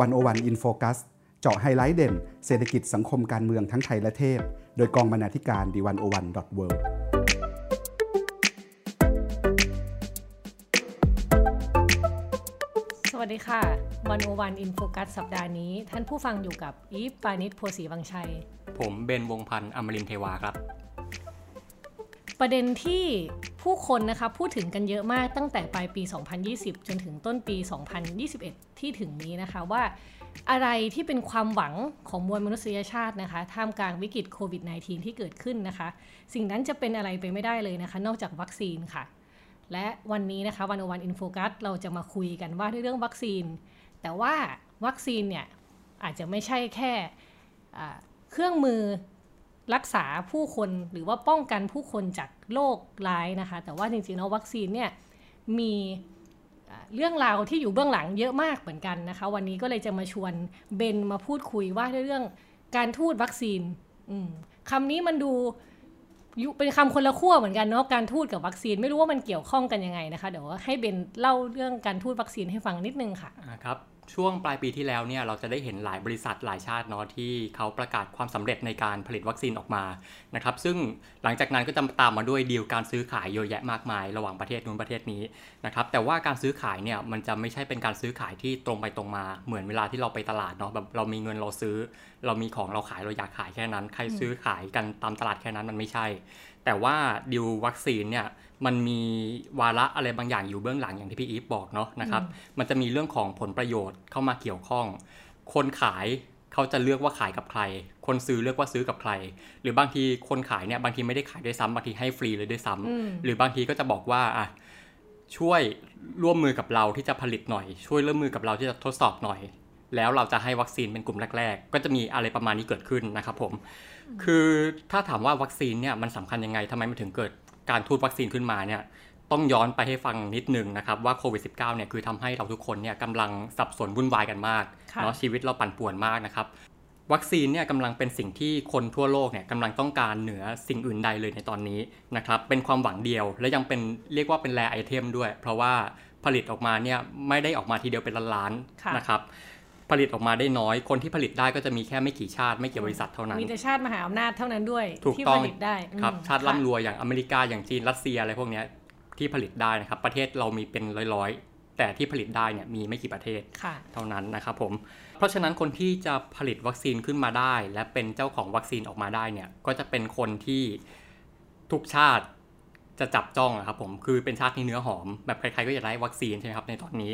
One O One In Focus เจาะไฮไลท์เด่น เศรษฐกิจสังคมการเมืองทั้งไทยและเทศโดยกองบรรณาธิการ The One O One dot Worldสวัสดีค่ะ One O One In Focus สัปดาห์นี้ ท่านผู้ฟังอยู่กับอีฟปาณิส โพธิ์ศรีวังชัย ผมเบนวงศ์พันธ์อมรินทร์เทวาครับ ประเด็นที่ผู้คนนะคะพูดถึงกันเยอะมากตั้งแต่ปลายปี 2020 จนถึงต้นปี 2021 ที่ถึงนี้นะคะว่าอะไรที่เป็นความหวังของมวลมนุษยชาตินะคะท่ามกลางวิกฤตโควิด -19 ที่เกิดขึ้นนะคะ สิ่งนั้นจะเป็นอะไรไปไม่ได้เลยนะคะ นอกจากวัคซีนค่ะ และวันนี้นะคะวันวันอินโฟกัสเราจะมาคุยกันว่าเรื่องวัคซีน แต่ว่าวัคซีนเนี่ยอาจจะไม่ใช่แค่เครื่องมือ รักษาผู้คนหรือว่าป้องกันผู้คนจากโรคร้ายนะคะ แต่ว่าจริงๆแล้ววัคซีนเนี่ยมีเรื่องราวที่อยู่เบื้องหลังเยอะมากเหมือนกันนะคะ วันนี้ก็เลยจะมาชวนเบนมาพูดคุยว่าเรื่องการทูตวัคซีนคำนี้มันดูเป็นคำคนละขั้วเหมือนกันเนาะการทูตกับวัคซีนไม่รู้ว่ามันเกี่ยวข้องกันยังไงนะคะ เดี๋ยวให้เบนเล่าเรื่องการทูตวัคซีนให้ฟังนิดนึงค่ะครับ ช่วงปลายปีที่แล้วเนี่ยเราจะได้เห็นหลายบริษัทหลายชาติเนาะที่เขาประกาศความสำเร็จในการผลิตวัคซีนออกมานะครับซึ่งหลังจากนั้นก็จะตามมาด้วยดีลการซื้อขายเยอะแยะมากมาย ระหว่างประเทศนู้นประเทศนี้นะครับแต่ว่าการซื้อขายเนี่ยมันจะไม่ใช่เป็นการซื้อขายที่ตรงไปตรงมา เหมือนเวลาที่เราไปตลาดเนาะแบบเรามีเงินเราซื้อ เรามีของเราขายเราอยากขายแค่นั้น ใครซื้อขายกันตามตลาดแค่นั้นมันไม่ใช่ แต่ว่าดิววัคซีนเนี่ย มันมีวาระอะไรบางอย่างอยู่เบื้องหลังอย่างที่พี่อีฟบอกเนาะนะครับ มันจะมีเรื่องของผลประโยชน์เข้ามาเกี่ยวข้อง คนขายเขาจะเลือกว่าขายกับใคร คนซื้อเลือกว่าซื้อกับใคร หรือบางทีคนขายเนี่ยบางทีไม่ได้ขายด้วยซ้ำบางทีให้ฟรีเลยด้วยซ้ำหรือบางทีก็จะบอกว่าอะช่วยร่วมมือกับเราที่จะผลิตหน่อย ช่วยร่วมมือกับเราที่จะทดสอบหน่อย แล้วเราจะให้วัคซีนเป็นกลุ่มแรก ๆ ก็จะมีอะไรประมาณนี้เกิดขึ้นนะครับผม คือถ้าถามว่าวัคซีนเนี่ยมันสำคัญยังไงทำไมมันถึงเกิด การทูตวัคซีนขึ้นมาเนี่ยต้องย้อนไปให้ฟังนิดนึงนะครับว่าโควิด -19 เนี่ยคือทำให้เราทุกคนเนี่ยกำลังสับสนวุ่นวายกันมากเนาะชีวิตเราปั่นป่วนมากนะครับวัคซีนเนี่ยกำลังเป็นสิ่งที่คนทั่วโลกเนี่ยกำลังต้องการเหนือสิ่งอื่นใดเลยในตอนนี้นะครับเป็นความหวังเดียว และยังเป็นเรียกว่าเป็นแรไอเทมด้วย เพราะว่าผลิตออกมาเนี่ยไม่ได้ออกมาทีเดียวเป็นล้านๆนะครับ ผลิตออกมาได้น้อย คนที่ผลิตได้ก็จะมีแค่ไม่กี่ชาติไม่กี่บริษัทเท่านั้น มีแต่ชาติมหาอำนาจเท่านั้นด้วยที่ผลิตได้ครับชาติร่ำรวยอย่างอเมริกาอย่างจีนรัสเซียอะไรพวกนี้ที่ผลิตได้นะครับ ประเทศเรามีเป็นร้อยๆ แต่ที่ผลิตได้เนี่ยมีไม่กี่ประเทศเท่านั้นนะครับผมเพราะฉะนั้นคนที่จะผลิตวัคซีนขึ้นมาได้ และเป็นเจ้าของวัคซีนออกมาได้เนี่ยก็จะเป็นคนที่ทุกชาติจะจับจ้องครับผมคือเป็นชาติที่เนื้อหอม แบบใครๆก็อยากได้วัคซีนใช่ไหมครับในตอนนี้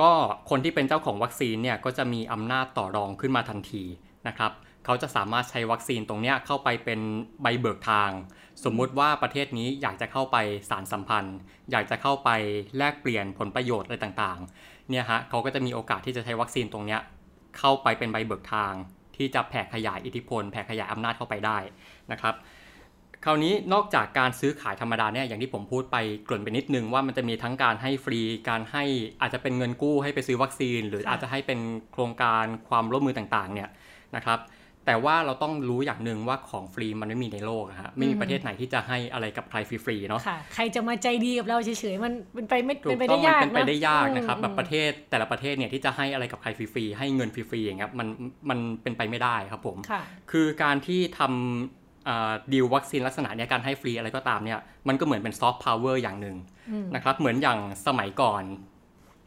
ก็คนที่เป็นเจ้าของวัคซีนเนี่ยก็จะมีอำนาจต่อรองขึ้นมาทันทีนะครับเขาจะสามารถใช้วัคซีนตรงนี้เข้าไปเป็นใบเบิกทาง สมมุติว่าประเทศนี้อยากจะเข้าไปสารสัมพันธ์ อยากจะเข้าไปแลกเปลี่ยนผลประโยชน์อะไรต่างๆเนี่ยฮะเขาก็จะมีโอกาสที่จะใช้วัคซีนตรงนี้เข้าไปเป็นใบเบิกทาง ที่จะแผ่ขยายอิทธิพล แผ่ขยายอำนาจเข้าไปได้นะครับ คราวนี้นอกจากการซื้อขายธรรมดาเนี่ยอย่างที่ผมพูดไปเกริ่นไปนิดนึงว่ามันจะมีทั้งการให้ฟรีการให้อาจจะเป็นเงินกู้ให้ไปซื้อวัคซีน หรืออาจจะให้เป็นโครงการความร่วมมือต่างๆเนี่ยนะครับแต่ว่าเราต้องรู้อย่างหนึ่งว่าของฟรีมันไม่มีในโลกฮะไม่มีประเทศไหนที่จะให้อะไรกับใครฟรีๆเนาะใครจะมาใจดีกับเราเฉยๆมันเป็นไปไม่เป็นไปได้ยากเป็นไปได้ยากนะครับแบบประเทศแต่ละประเทศเนี่ยที่จะให้อะไรกับใครฟรีๆให้เงินฟรีๆอย่างเงี้ยมันมันเป็นไปไม่ได้ครับผมคือการที่ทำ ดีลวัคซีนลักษณะนี้การให้ฟรีอะไรก็ตามเนี่ยมันก็เหมือนเป็น soft power อย่างหนึ่งนะครับเหมือนอย่างสมัยก่อน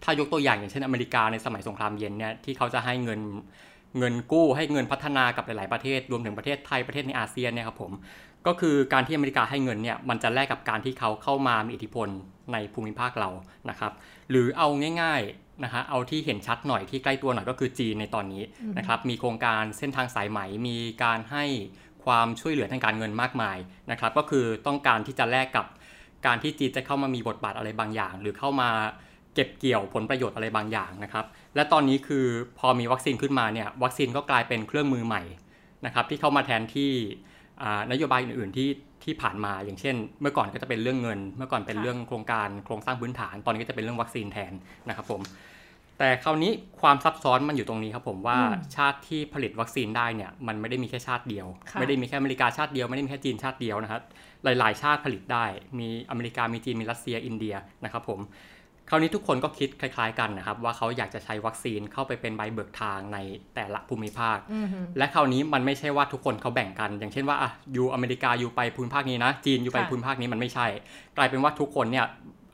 ถ้ายกตัวอย่างอย่างเช่นอเมริกาในสมัยสงครามเย็นเนี่ยที่เขาจะให้เงินเงินกู้ให้เงินพัฒนากับหลาย ๆ ประเทศรวมถึงประเทศไทยประเทศในอาเซียนเนี่ยครับผมก็คือการที่อเมริกาให้เงินเนี่ยมันจะแลกกับการที่เขาเข้ามามีอิทธิพลในภูมิภาคเรานะครับ หรือเอาง่าย ๆนะฮะเอาที่เห็นชัดหน่อยที่ใกล้ตัวหน่อยก็คือจีนในตอนนี้นะครับมีโครงการเส้นทางสายไหมมีการให้ ความช่วยเหลือทางการเงินมากมายนะครับ ก็คือต้องการที่จะแลกกับการที่จีนจะเข้ามามีบทบาทอะไรบางอย่าง หรือเข้ามาเก็บเกี่ยวผลประโยชน์อะไรบางอย่างนะครับ และตอนนี้คือพอมีวัคซีนขึ้นมาเนี่ยวัคซีนก็กลายเป็นเครื่องมือใหม่นะครับที่เข้ามาแทนที่นโยบายอื่นๆที่ที่ผ่านมาอย่างเช่น เมื่อก่อนก็จะเป็นเรื่องเงิน เมื่อก่อนเป็นเรื่องโครงการโครงสร้างพื้นฐาน ตอนนี้ก็จะเป็นเรื่องวัคซีนแทนนะครับผม แต่คราวนี้ความซับซ้อนมันอยู่ตรงนี้ครับผมว่าชาติที่ผลิตวัคซีนได้เนี่ยมันไม่ได้มีแค่ชาติเดียว ไม่ได้มีแค่อเมริกาชาติเดียวไม่ได้มีแค่จีนชาติเดียวนะครับหลาย ๆ ชาติผลิตได้ มีอเมริกามีจีนมีรัสเซียอินเดียนะครับผมคราวนี้ทุกคนก็คิดคล้าย ๆ กันนะครับ ว่าเขาอยากจะใช้วัคซีนเข้าไปเป็นใบเบิกทางในแต่ละภูมิภาค และคราวนี้มันไม่ใช่ว่าทุกคนเขาแบ่งกัน อย่างเช่นว่าอะอยู่อเมริกาอยู่ไปภูมิภาคนี้นะ จีนอยู่ไปค่ะภูมิภาคนี้มันไม่ใช่ กลายเป็นว่าทุกคนเนี่ย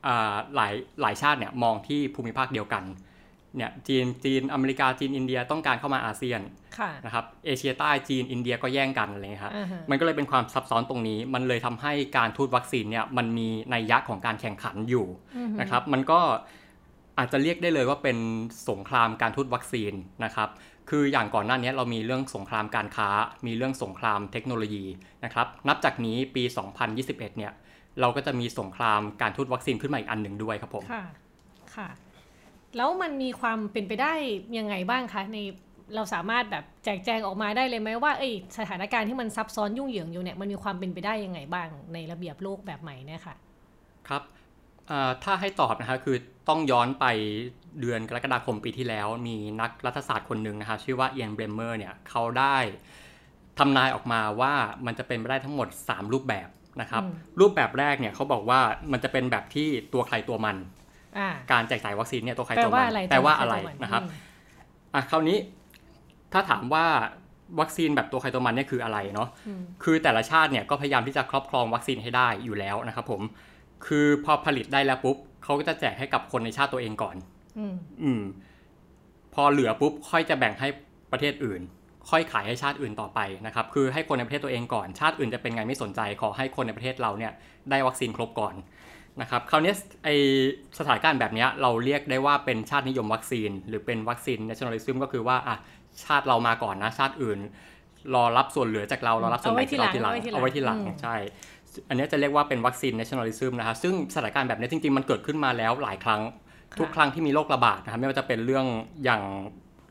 อ่าหลายหลายชาติเนี่ยมองที่ภูมิภาคเดียวกัน เนี่ยจีนจีนอเมริกาจีนอินเดียต้องการเข้ามาอาเซียนค่ะนะครับเอเชียใต้จีนอินเดียก็แย่งกันอะไรเงี้ยครับอ่าฮะมันก็เลยเป็นความซับซ้อนตรงนี้ มันเลยทำให้การทูตวัคซีนเนี่ยมันมีนัยยะของการแข่งขันอยู่นะครับมันก็อาจจะเรียกได้เลยว่าเป็นสงครามการทูตวัคซีนนะครับคืออย่างก่อนหน้านี้เรามีเรื่องสงครามการค้า มีเรื่องสงครามเทคโนโลยีนะครับนับจากนี้ปี 2021 เนี่ยเราก็จะมีสงครามการทูตวัคซีนขึ้นมาอีกอันหนึ่งด้วยครับผมค่ะค่ะ แล้วมันมีความเป็นไปได้ยังไงบ้างคะในเราสามารถแบบแจกแจงออกมาได้เลยไหมว่าเอ้ยสถานการณ์ที่มันซับซ้อนยุ่งเหยิงอยู่เนี่ยมันมีความเป็นไปได้ยังไงบ้างในระเบียบโลกแบบใหม่เนี่ยค่ะ ครับอ่าถ้าให้ตอบนะคะคือต้องย้อนไปเดือนกรกฎาคมปีที่แล้ว มีนักรัฐศาสตร์คนหนึ่งนะคะชื่อว่าเอียนเบรมเมอร์เนี่ยเขาได้ทำนายออกมาว่ามันจะเป็นไปได้ทั้งหมด 3 รูปแบบนะครับอืมรูปแบบแรกเนี่ยเขาบอกว่ามันจะเป็นแบบที่ตัวใครตัวมันอ่า การแจกจ่ายวัคซีนเนี่ยตัวใครแปลตัวว่ามันอะไรแปลว่าตัวใครอะไรตัวมันนะครับอืมอะคราวนี้ถ้าถามว่าวัคซีนแบบตัวใครตัวมันเนี่ยคืออะไรเนาะอืมคือแต่ละชาติเนี่ยก็พยายามที่จะครอบครองวัคซีนให้ได้อยู่แล้วนะครับผมคือพอผลิตได้แล้วปุ๊บเขาก็จะแจกให้กับคนในชาติตัวเองก่อนอืมอืมพอเหลือปุ๊บค่อยจะแบ่งให้ประเทศอื่น ค่อยขายให้ชาติอื่นต่อไปนะครับ คือให้คนในประเทศตัวเองก่อน ชาติอื่นจะเป็นไงไม่สนใจ ขอให้คนในประเทศเราเนี่ยได้วัคซีนครบก่อน นะครับคราวนี้ไอสถานการณ์แบบเนี้ยเราเรียกได้ว่าเป็นชาตินิยมวัคซีน หรือเป็นวัคซีน nationalism ก็คือว่าอะชาติเรามาก่อนนะชาติอื่น รอรับส่วนเหลือจากเรารอรับส่วนแบ่งจากเราทีหลังเอาไว้ทีหลังใช่อันนี้จะเรียกว่าเป็นวัคซีน nationalism นะครับซึ่งสถานการณ์แบบนี้จริงๆ มันเกิดขึ้นมาแล้วหลายครั้ง ทุกครั้งที่มีโรคระบาดนะครับไม่ว่าจะเป็นเรื่องอย่าง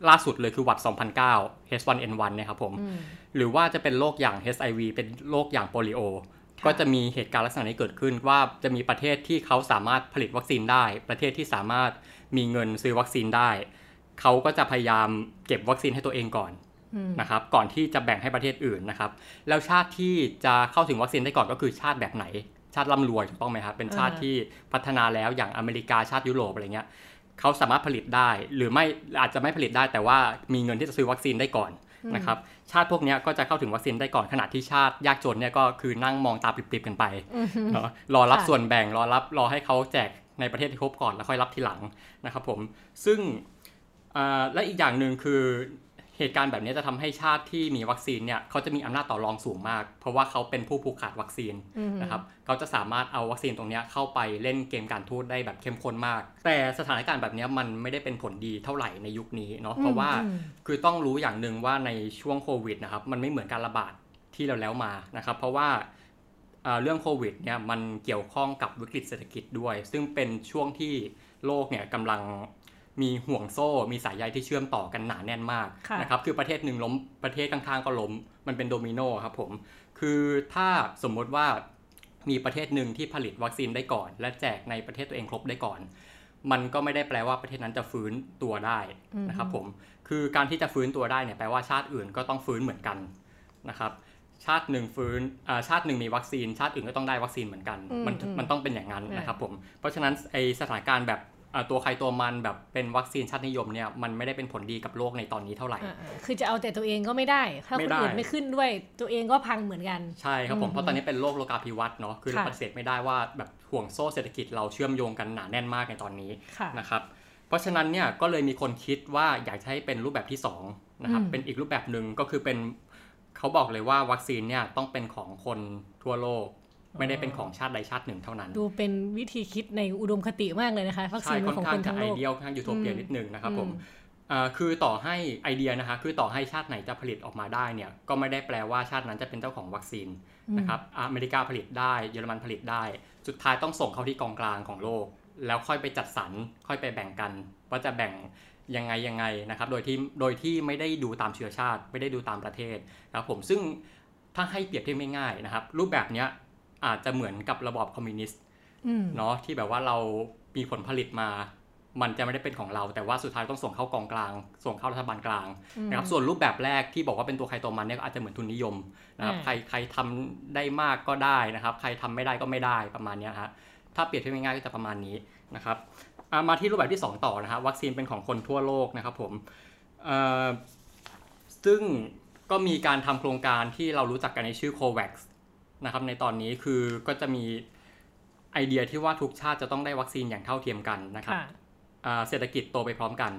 ล่าสุดเลยคือหวัด 2009 H1N1 เนะครับผมอืมหรือว่าจะเป็นโรคอย่าง HIV เป็นโรคอย่างโปลิโอ ก็จะมีเหตุการณ์ลักษณะนี้เกิดขึ้นว่าจะมีประเทศที่เขาสามารถผลิตวัคซีนได้ ประเทศที่สามารถมีเงินซื้อวัคซีนได้ เขาก็จะพยายามเก็บวัคซีนให้ตัวเองก่อนอืมนะครับก่อนที่จะแบ่งให้ประเทศอื่นนะครับแล้วชาติที่จะเข้าถึงวัคซีนได้ก่อนก็คือชาติแบบไหน ชาติร่ำรวยถูกต้องไหมครับเป็นชาติอ่าที่พัฒนาแล้วอย่างอเมริกาชาติยุโรปอะไรเงี้ยเขาสามารถผลิตได้หรือไม่อาจจะไม่ผลิตได้แต่ว่ามีเงินที่จะซื้อวัคซีนได้ก่อน นะครับชาติพวกเนี้ยก็จะเข้าถึงวัคซีนได้ก่อนขณะที่ชาติยากจนเนี่ยก็คือนั่งมองตาปริบๆกันไปเนาะรอรับค่ะส่วนแบ่งรอรับรอให้เขาแจกในประเทศที่ครบก่อนแล้วค่อยรับทีหลังนะครับผมซึ่งอ่าและอีกอย่างหนึ่งคือ เหตุการณ์แบบนี้จะทำให้ชาติที่มีวัคซีนเนี่ยเขาจะมีอำนาจต่อรองสูงมาก เพราะว่าเขาเป็นผู้ผูกขาดวัคซีนนะครับเขาจะสามารถเอาวัคซีนตรงเนี้ยเข้าไปเล่นเกมการทูตได้แบบเข้มข้นมาก แต่สถานการณ์แบบเนี้ยมันไม่ได้เป็นผลดีเท่าไหร่ในยุคนี้เนาะเพราะว่าอืมคือต้องรู้อย่างหนึ่งว่าในช่วงโควิดนะครับมันไม่เหมือนการระบาดที่เราแล้วมานะครับ เพราะว่าอ่าเรื่องโควิดเนี่ยมันเกี่ยวข้องกับวิกฤตเศรษฐกิจด้วย ซึ่งเป็นช่วงที่โลกเนี่ยกำลัง มีห่วงโซ่ มีสายใยที่เชื่อมต่อกันหนาแน่นมากค่ะนะครับ คือประเทศหนึ่งล้มประเทศข้างๆก็ล้ม มันเป็นโดมิโนครับผม คือถ้าสมมติว่ามีประเทศหนึ่งที่ผลิตวัคซีนได้ก่อน และแจกในประเทศตัวเองครบได้ก่อน มันก็ไม่ได้แปลว่าประเทศนั้นจะฟื้นตัวได้นะครับผม คือการที่จะฟื้นตัวได้เนี่ยแปลว่าชาติอื่นก็ต้องฟื้นเหมือนกันนะครับชาติหนึ่งฟื้นอ่าชาติหนึ่งมีวัคซีน ชาติอื่นก็ต้องได้วัคซีนเหมือนกันอืมมันอืมมันต้องเป็นอย่างนั้นอ่านนะครับผม เพราะฉะนั้นไอสถานการณ์แบบอ่า ตัวใครตัวมันแบบเป็นวัคซีนชาตินิยมเนี่ยมันไม่ได้เป็นผลดีกับโลกในตอนนี้เท่าไหร่อ่าๆคือจะเอาแต่ตัวเองก็ไม่ได้ถ้าไม่คนได้อื่นไม่ขึ้นด้วยตัวเองก็พังเหมือนกันใช่ครับผมอืมเพราะตอนนี้เป็นโลกโลกาภิวัตน์เนาะคือเราค่ะปฏิเสธไม่ได้ว่าแบบห่วงโซ่เศรษฐกิจเราเชื่อมโยงกันหนาแน่นมากในตอนนี้ค่ะนะครับเพราะฉะนั้นเนี่ยก็เลยมีคนคิดว่าอยากจะให้เป็นรูปแบบที่2นะครับอืมเป็นอีกรูปแบบหนึ่งก็คือเป็นเขาบอกเลยว่าวัคซีนเนี่ยต้องเป็นของคนทั่วโลก ไม่ได้เป็นของชาติใดชาติหนึ่งเท่านั้น ดูเป็นวิธีคิดในอุดมคติมากเลยนะคะวัคซีนเป็ค่อนข้างจะทั้งไอโลกเดีค่อนข้างยูโทเปียอืมนิดนึงนะครับผมอืมอ่าคือต่อให้ไอเดียนะคะคือต่อให้ชาติไหนจะผลิตออกมาได้เนี่ยก็ไม่ได้แปลว่าชาตินั้นจะเป็นเจ้าของวัคซีนนะครับอเมริกาผลิตได้เยอรมันผลิตได้ สุดท้ายต้องส่งเข้าที่กองกลางของโลก แล้วค่อยไปจัดสรรค่อยไปแบ่งกัน ว่าจะแบ่งยังไงยังไงนะครับโดยที่โดยที่ไม่ได้ดูตามเชื้อชาติ ไม่ได้ดูตามประเทศนะครับผมซึ่งถ้าให้เปรียบเทียบง่ายๆนะครับรูปแบบเนี้ย อาจจะเหมือนกับระบอบคอมมิวนิสต์อืมเนาะที่แบบว่าเรามีผลผลิตมา มันจะไม่ได้เป็นของเรา แต่ว่าสุดท้ายต้องส่งเข้ากองกลาง ส่งเข้ารัฐบาลกลางนะครับส่วนรูปแบบแรกที่บอกว่าเป็นตัวใครตัวมันเนี่ยก็อาจจะเหมือนทุนนิยมนะครับอ่าใครใครทำได้มากก็ได้นะครับ ใครทำไม่ได้ก็ไม่ได้ประมาณเนี้ยฮะถ้าเปรียบเทียบง่ายๆก็จะประมาณนี้นะครับอะมาที่รูปแบบที่ 2 ต่อนะฮะวัคซีนเป็นของคนทั่วโลกนะครับผมเอ่อซึ่งก็มีการทำโครงการที่เรารู้จักกันในชื่อ COVAX นะครับในตอนนี้คือก็จะมีไอเดียที่ว่าทุกชาติจะต้องได้วัคซีนอย่างเท่าเทียมกันนะครับค่ะอ่าเศรษฐกิจโตไปพร้อมกัน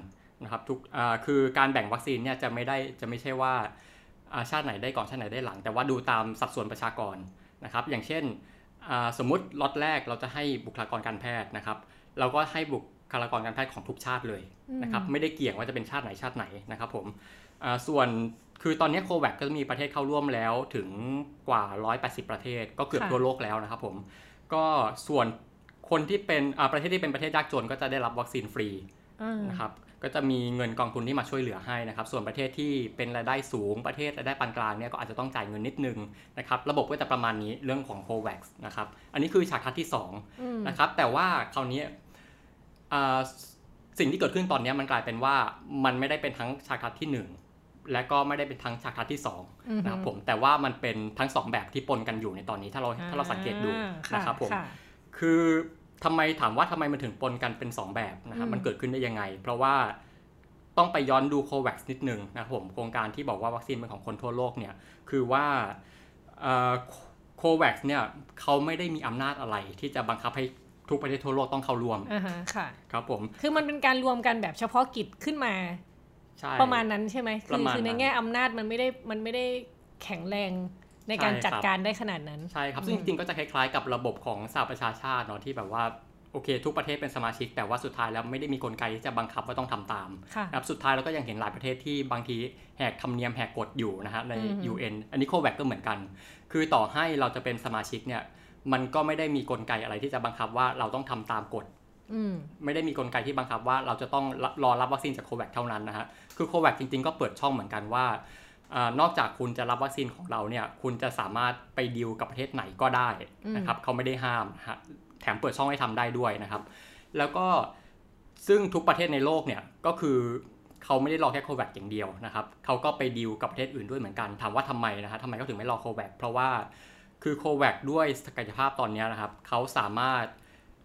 นะครับทุกอ่าคือการแบ่งวัคซีนเนี่ยจะไม่ได้จะไม่ใช่ว่าอ่าชาติไหนได้ก่อนชาติไหนได้หลัง แต่ว่าดูตามสัดส่วนประชากรนะครับ อย่างเช่นอ่าสมมุติล็อตแรกเราจะให้บุคลากรการแพทย์นะครับ เราก็ให้บุคลากรการแพทย์ของทุกชาติเลยนะครับ ไม่ได้เกี่ยงว่าจะเป็นชาติไหนชาติไหนนะครับผมอ่า ส่วนคือตอนนี้โควิดก็มีประเทศเข้าร่วมแล้วถึงกว่า 180 ประเทศ ก็เกือบค่ะทั่วโลกแล้วนะครับผมก็ส่วนคนที่เป็นอ่าประเทศที่เป็นประเทศยากจนก็จะได้รับวัคซีนฟรีอ่านะครับก็จะมีเงินกองทุนที่มาช่วยเหลือให้นะครับ ส่วนประเทศที่เป็นรายได้สูงประเทศรายได้ปานกลางเนี่ยก็อาจจะต้องจ่ายเงินนิดนึงนะครับ ระบบก็จะประมาณนี้เรื่องของ COVAX นะครับ อันนี้คือฉากทัศน์ที่2นะครับ แต่ว่าคราวนี้อ่าสิ่งที่เกิดขึ้นตอนนี้มันกลายเป็นว่ามันไม่ได้เป็นทั้งฉากทัศน์ที่ 1 และก็ไม่ได้เป็นทั้งฉากทัศน์ที่2นะครับผมแต่ว่ามันเป็นทั้งสองแบบที่ปนกันอยู่ในตอนนี้ถ้าเราถ้าเราสังเกตดูอ่านะครับผมค่ะคือทำไมถามว่าทำไมมันถึงปนกันเป็น 2 แบบนะครับอืมมันเกิดขึ้นได้ยังไง เพราะว่าต้องไปย้อนดูโควัคนิดนึงนะครับผมโครงการที่บอกว่าวัคซีนเป็นของคนทั่วโลกเนี่ยคือว่าโควัคเนี่ยเขาไม่ได้มีอำนาจอะไรที่จะบังคับให้ทุกประเทศทั่วโลกต้องเข้าร่วมอ่าฮะค่ะครับผมคือมันเป็นการรวมกันแบบเฉพาะกิจขึ้นมาใช่ ประมาณนั้นใช่ไหมปคืระอมาณคือในนั้นแง่อำนาจมันไม่ได้มันไม่ได้แข็งแรงในการใช่จัดครับการได้ขนาดนั้น ใช่ครับ ซึ่งอืจมริงๆก็จะคล้ายๆ กับระบบของสหประชาชาติเนาะที่แบบว่าโอเค ทุกประเทศเป็นสมาชิก แต่ว่าสุดท้ายแล้วไม่ได้มีกลไกที่จะบังคับว่าต้องทำตามค่ะนะครับสุดท้ายเราก็ยังเห็นหลายประเทศที่บางทีแหกธรรมเนียมแหกกฎอยู่นะฮะในอือฮึ UN อันนี้โควิดก็เหมือนกัน คือต่อให้เราจะเป็นสมาชิกเนี่ยมันก็ไม่ได้มีกลไกอะไรที่จะบังคับว่าเราต้องทำตามกฎอืม ไม่ได้มีกลไกที่บังคับว่าเราจะต้องรอรับวัคซีนจากโควิดเท่านั้นนะฮะคือโควิดจริง ๆ ก็เปิดช่องเหมือนกันว่าอานอกจากคุณจะรับวัคซีนของเราเนี่ย คุณจะสามารถไปดีลกับประเทศไหนก็ได้นะครับเขาไม่ได้ห้ามนะฮะแถมเปิดช่องให้ทำได้ด้วยนะครับ แล้วก็ซึ่งทุกประเทศในโลกเนี่ยก็คือเขาไม่ได้รอแค่โควิดอย่างเดียวนะครับเขาก็ไปดีลกับประเทศอื่นด้วยเหมือนกันถามว่าทำไมนะฮะทำไมเขาถึงไม่รอโควิดเพราะว่าคือโควิดด้วยศักยภาพตอนนี้นะครับเขาสามารถ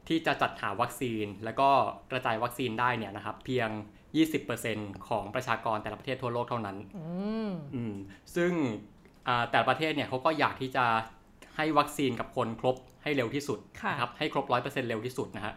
ที่จะจัดหาวัคซีน แล้วก็กระจายวัคซีนได้เนี่ยนะครับเพียง 20%ของประชากรแต่ละประเทศทั่วโลกเท่านั้นอืมอืมซึ่งอ่าแต่ละประเทศเนี่ยเขาก็อยากที่จะให้วัคซีนกับคนครบให้เร็วที่สุดค่ะนะครับให้ครบ 100%เร็วที่สุดนะฮะ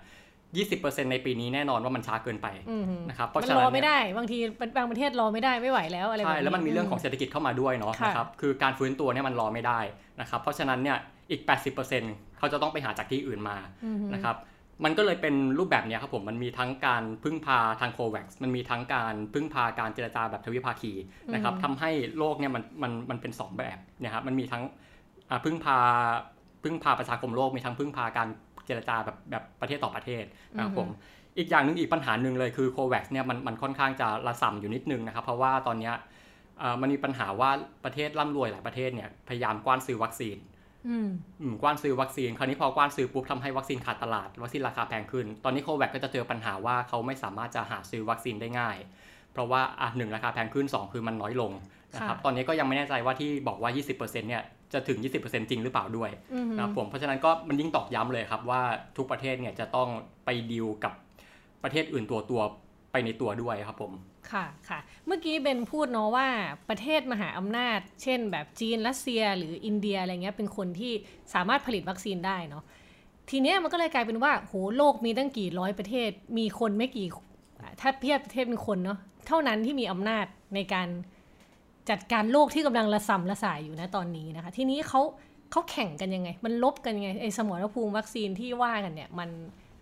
20%ในปีนี้แน่นอนว่ามันช้าเกินไปอืมนะครับเพราะมันฉะรนั้อนไม่เนี่ยได้บางทีบางประเทศรอไม่ได้ไม่ไหวแล้วอะไรแบบใช่นี้แล้วมันมีเรื่องของเศรษฐกิจเข้ามาด้วยเนาะค่ะนะครับคือการฟื้นตัวเนี่ยมันรอไม่ได้นะครับเพราะฉะนั้นเนี่ยอีก 80%เขาจะต้องไปหาจากที่อื่นมาอืมนะครับมันก็เลยเป็นรูปแบบเนี้ยครับผม มันมีทั้งการพึ่งพาทางโควัคมันมีทั้งการพึ่งพาการเจรจาแบบทวิภาคีนะครับทำให้โลกเนี่ยมันมันมันเป็นสองแบบเนี่ยครับ มันมีทั้งอ่าพึ่งพาพึ่งพาประชาคมโลก มีทั้งพึ่งพาการเจรจาแบบแบบประเทศต่อประเทศนะครับผม อีกอย่างหนึ่งอีกปัญหาหนึ่งเลยคือโควัคเนี่ยมันมันค่อนข้างจะระส่ำอยู่นิดนึงนะครับ เพราะว่าตอนเนี้ยอ่ามันมีปัญหาว่าประเทศร่ำรวยหลายประเทศเนี่ยพยายามกว้านซื้อวัคซีนอืมอืม กว้านซื้อวัคซีน คราวนี้พอกว้านซื้อปุ๊บทำให้วัคซีนขาดตลาด วัคซีนราคาแพงขึ้น ตอนนี้โควิดก็จะเจอปัญหาว่าเขาไม่สามารถจะหาซื้อวัคซีนได้ง่าย เพราะว่าอะหนึ่งราคาแพงขึ้น 2 คือมันน้อยลงนะครับค่ะตอนนี้ก็ยังไม่แน่ใจว่าที่บอกว่า 20%เนี่ยจะถึง 20%จริงหรือเปล่าด้วยอืมนะครับผมเพราะฉะนั้นก็มันยิ่งตอกย้ำเลยครับว่าทุกประเทศเนี่ยจะต้องไปดีลกับประเทศอื่นตัวตัวไปในตัวด้วยครับผม ค่ะค่ะ เมื่อกี้เบนพูดเนาะว่าประเทศมหาอำนาจ เช่น แบบจีนรัสเซียหรืออินเดียอะไรเงี้ยเป็นคนที่สามารถผลิตวัคซีนได้เนาะทีเนี้ยมันก็เลยกลายเป็นว่าโหโลกมีตั้งกี่ร้อยประเทศ มีคนไม่กี่ถ้าเทียบประเทศเป็นคนเนาะเท่านั้นที่มีอำนาจในการจัดการโลกที่กำลังระสำระสายอยู่นะตอนนี้นะคะ ทีนี้เขาเขาแข่งกันยังไง มันลบกันยังไงไอสมรภูมิวัคซีนที่ว่ากันเนี่ยมัน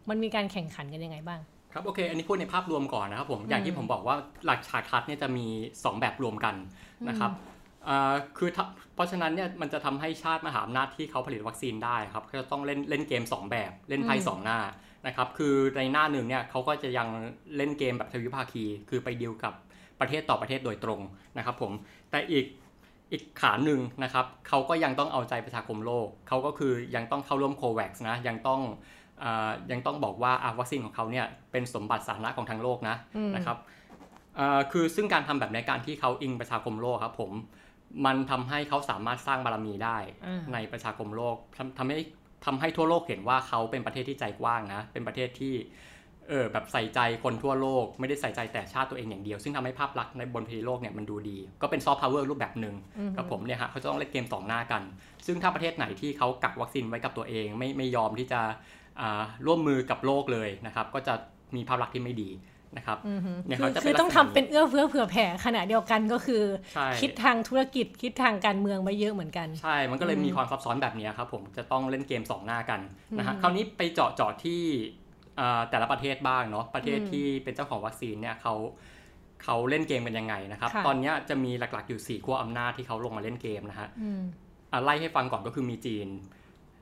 มันมีการแข่งขันกันยังไงบ้าง ครับโอเค อันนี้พูดในภาพรวมก่อนนะครับผมอย่างที่ผมบอกว่าหลักฉากทัศน์เนี่ยจะมี 2 แบบรวมกันนะครับอ่าคือถ้าเพราะฉะนั้นเนี่ยมันจะทำให้ชาติมหาอำนาจที่เขาผลิตวัคซีนได้ครับเขาจะต้องเล่นเล่นเกม 2 แบบเล่นไพ่อืมสองหน้านะครับคือในหน้าหนึ่งเนี่ยเขาก็จะยังเล่นเกมแบบทวิภาคี คือไปดีลกับประเทศต่อประเทศโดยตรงนะครับผมแต่อีกอีกขาหนึ่งนะครับเขาก็ยังต้องเอาใจประชาคมโลกเขาก็คือยังต้องเข้าร่วมโควัคนะยังต้องอ่า ยังต้องบอกว่าอะวัคซีนของเขาเนี่ยเป็นสมบัติสาธารณะของทั้งโลกนะอืมนะครับอ่าคือซึ่งการทำแบบในการที่เขาอิงประชาคมโลกครับผมมันทำให้เขาสามารถสร้างบารมีได้อ่าในประชาคมโลกทำทำให้ทำให้ทั่วโลกเห็นว่าเขาเป็นประเทศที่ใจกว้างนะ เป็นประเทศที่เออแบบใส่ใจคนทั่วโลก ไม่ได้ใส่ใจแต่ชาติตัวเองอย่างเดียว ซึ่งทำให้ภาพลักษณ์ในบนเวทีโลกเนี่ยมันดูดี ก็เป็นซอฟต์พาวเวอร์รูปแบบหนึ่งกับผมเนี่ยฮะเขาจะต้องเล่นเกมสองหน้ากัน ซึ่งถ้าประเทศไหนที่เขากักวัคซีนไว้กับตัวเอง ไม่ไม่ยอมที่จะ ร่วมมือกับโลกเลยนะครับ ก็จะมีภาพลักษณ์ที่ไม่ดีนะครับเนี่ยเขาจะคือต้องทำเป็นเอื้อเฟื้อเผื่อแผ่ขณะเดียวกันก็คือ คิดทางธุรกิจคิดทางการเมืองมาเยอะเหมือนกัน ใช่ มันก็เลยมีความซับซ้อนแบบนี้ครับผมจะต้องเล่นเกมสองหน้ากันนะฮะคราวนี้ไปเจาะเจาะที่แต่ละประเทศบ้างเนาะประเทศที่เป็นเจ้าของวัคซีนเนี่ยเขาเขาเล่นเกมกันยังไงนะครับ ตอนนี้จะมีหลักๆอยู่4ขั้วอำนาจที่เขาลงมาเล่นเกมนะฮะไล่ให้ฟังก่อนก็คือมีจีน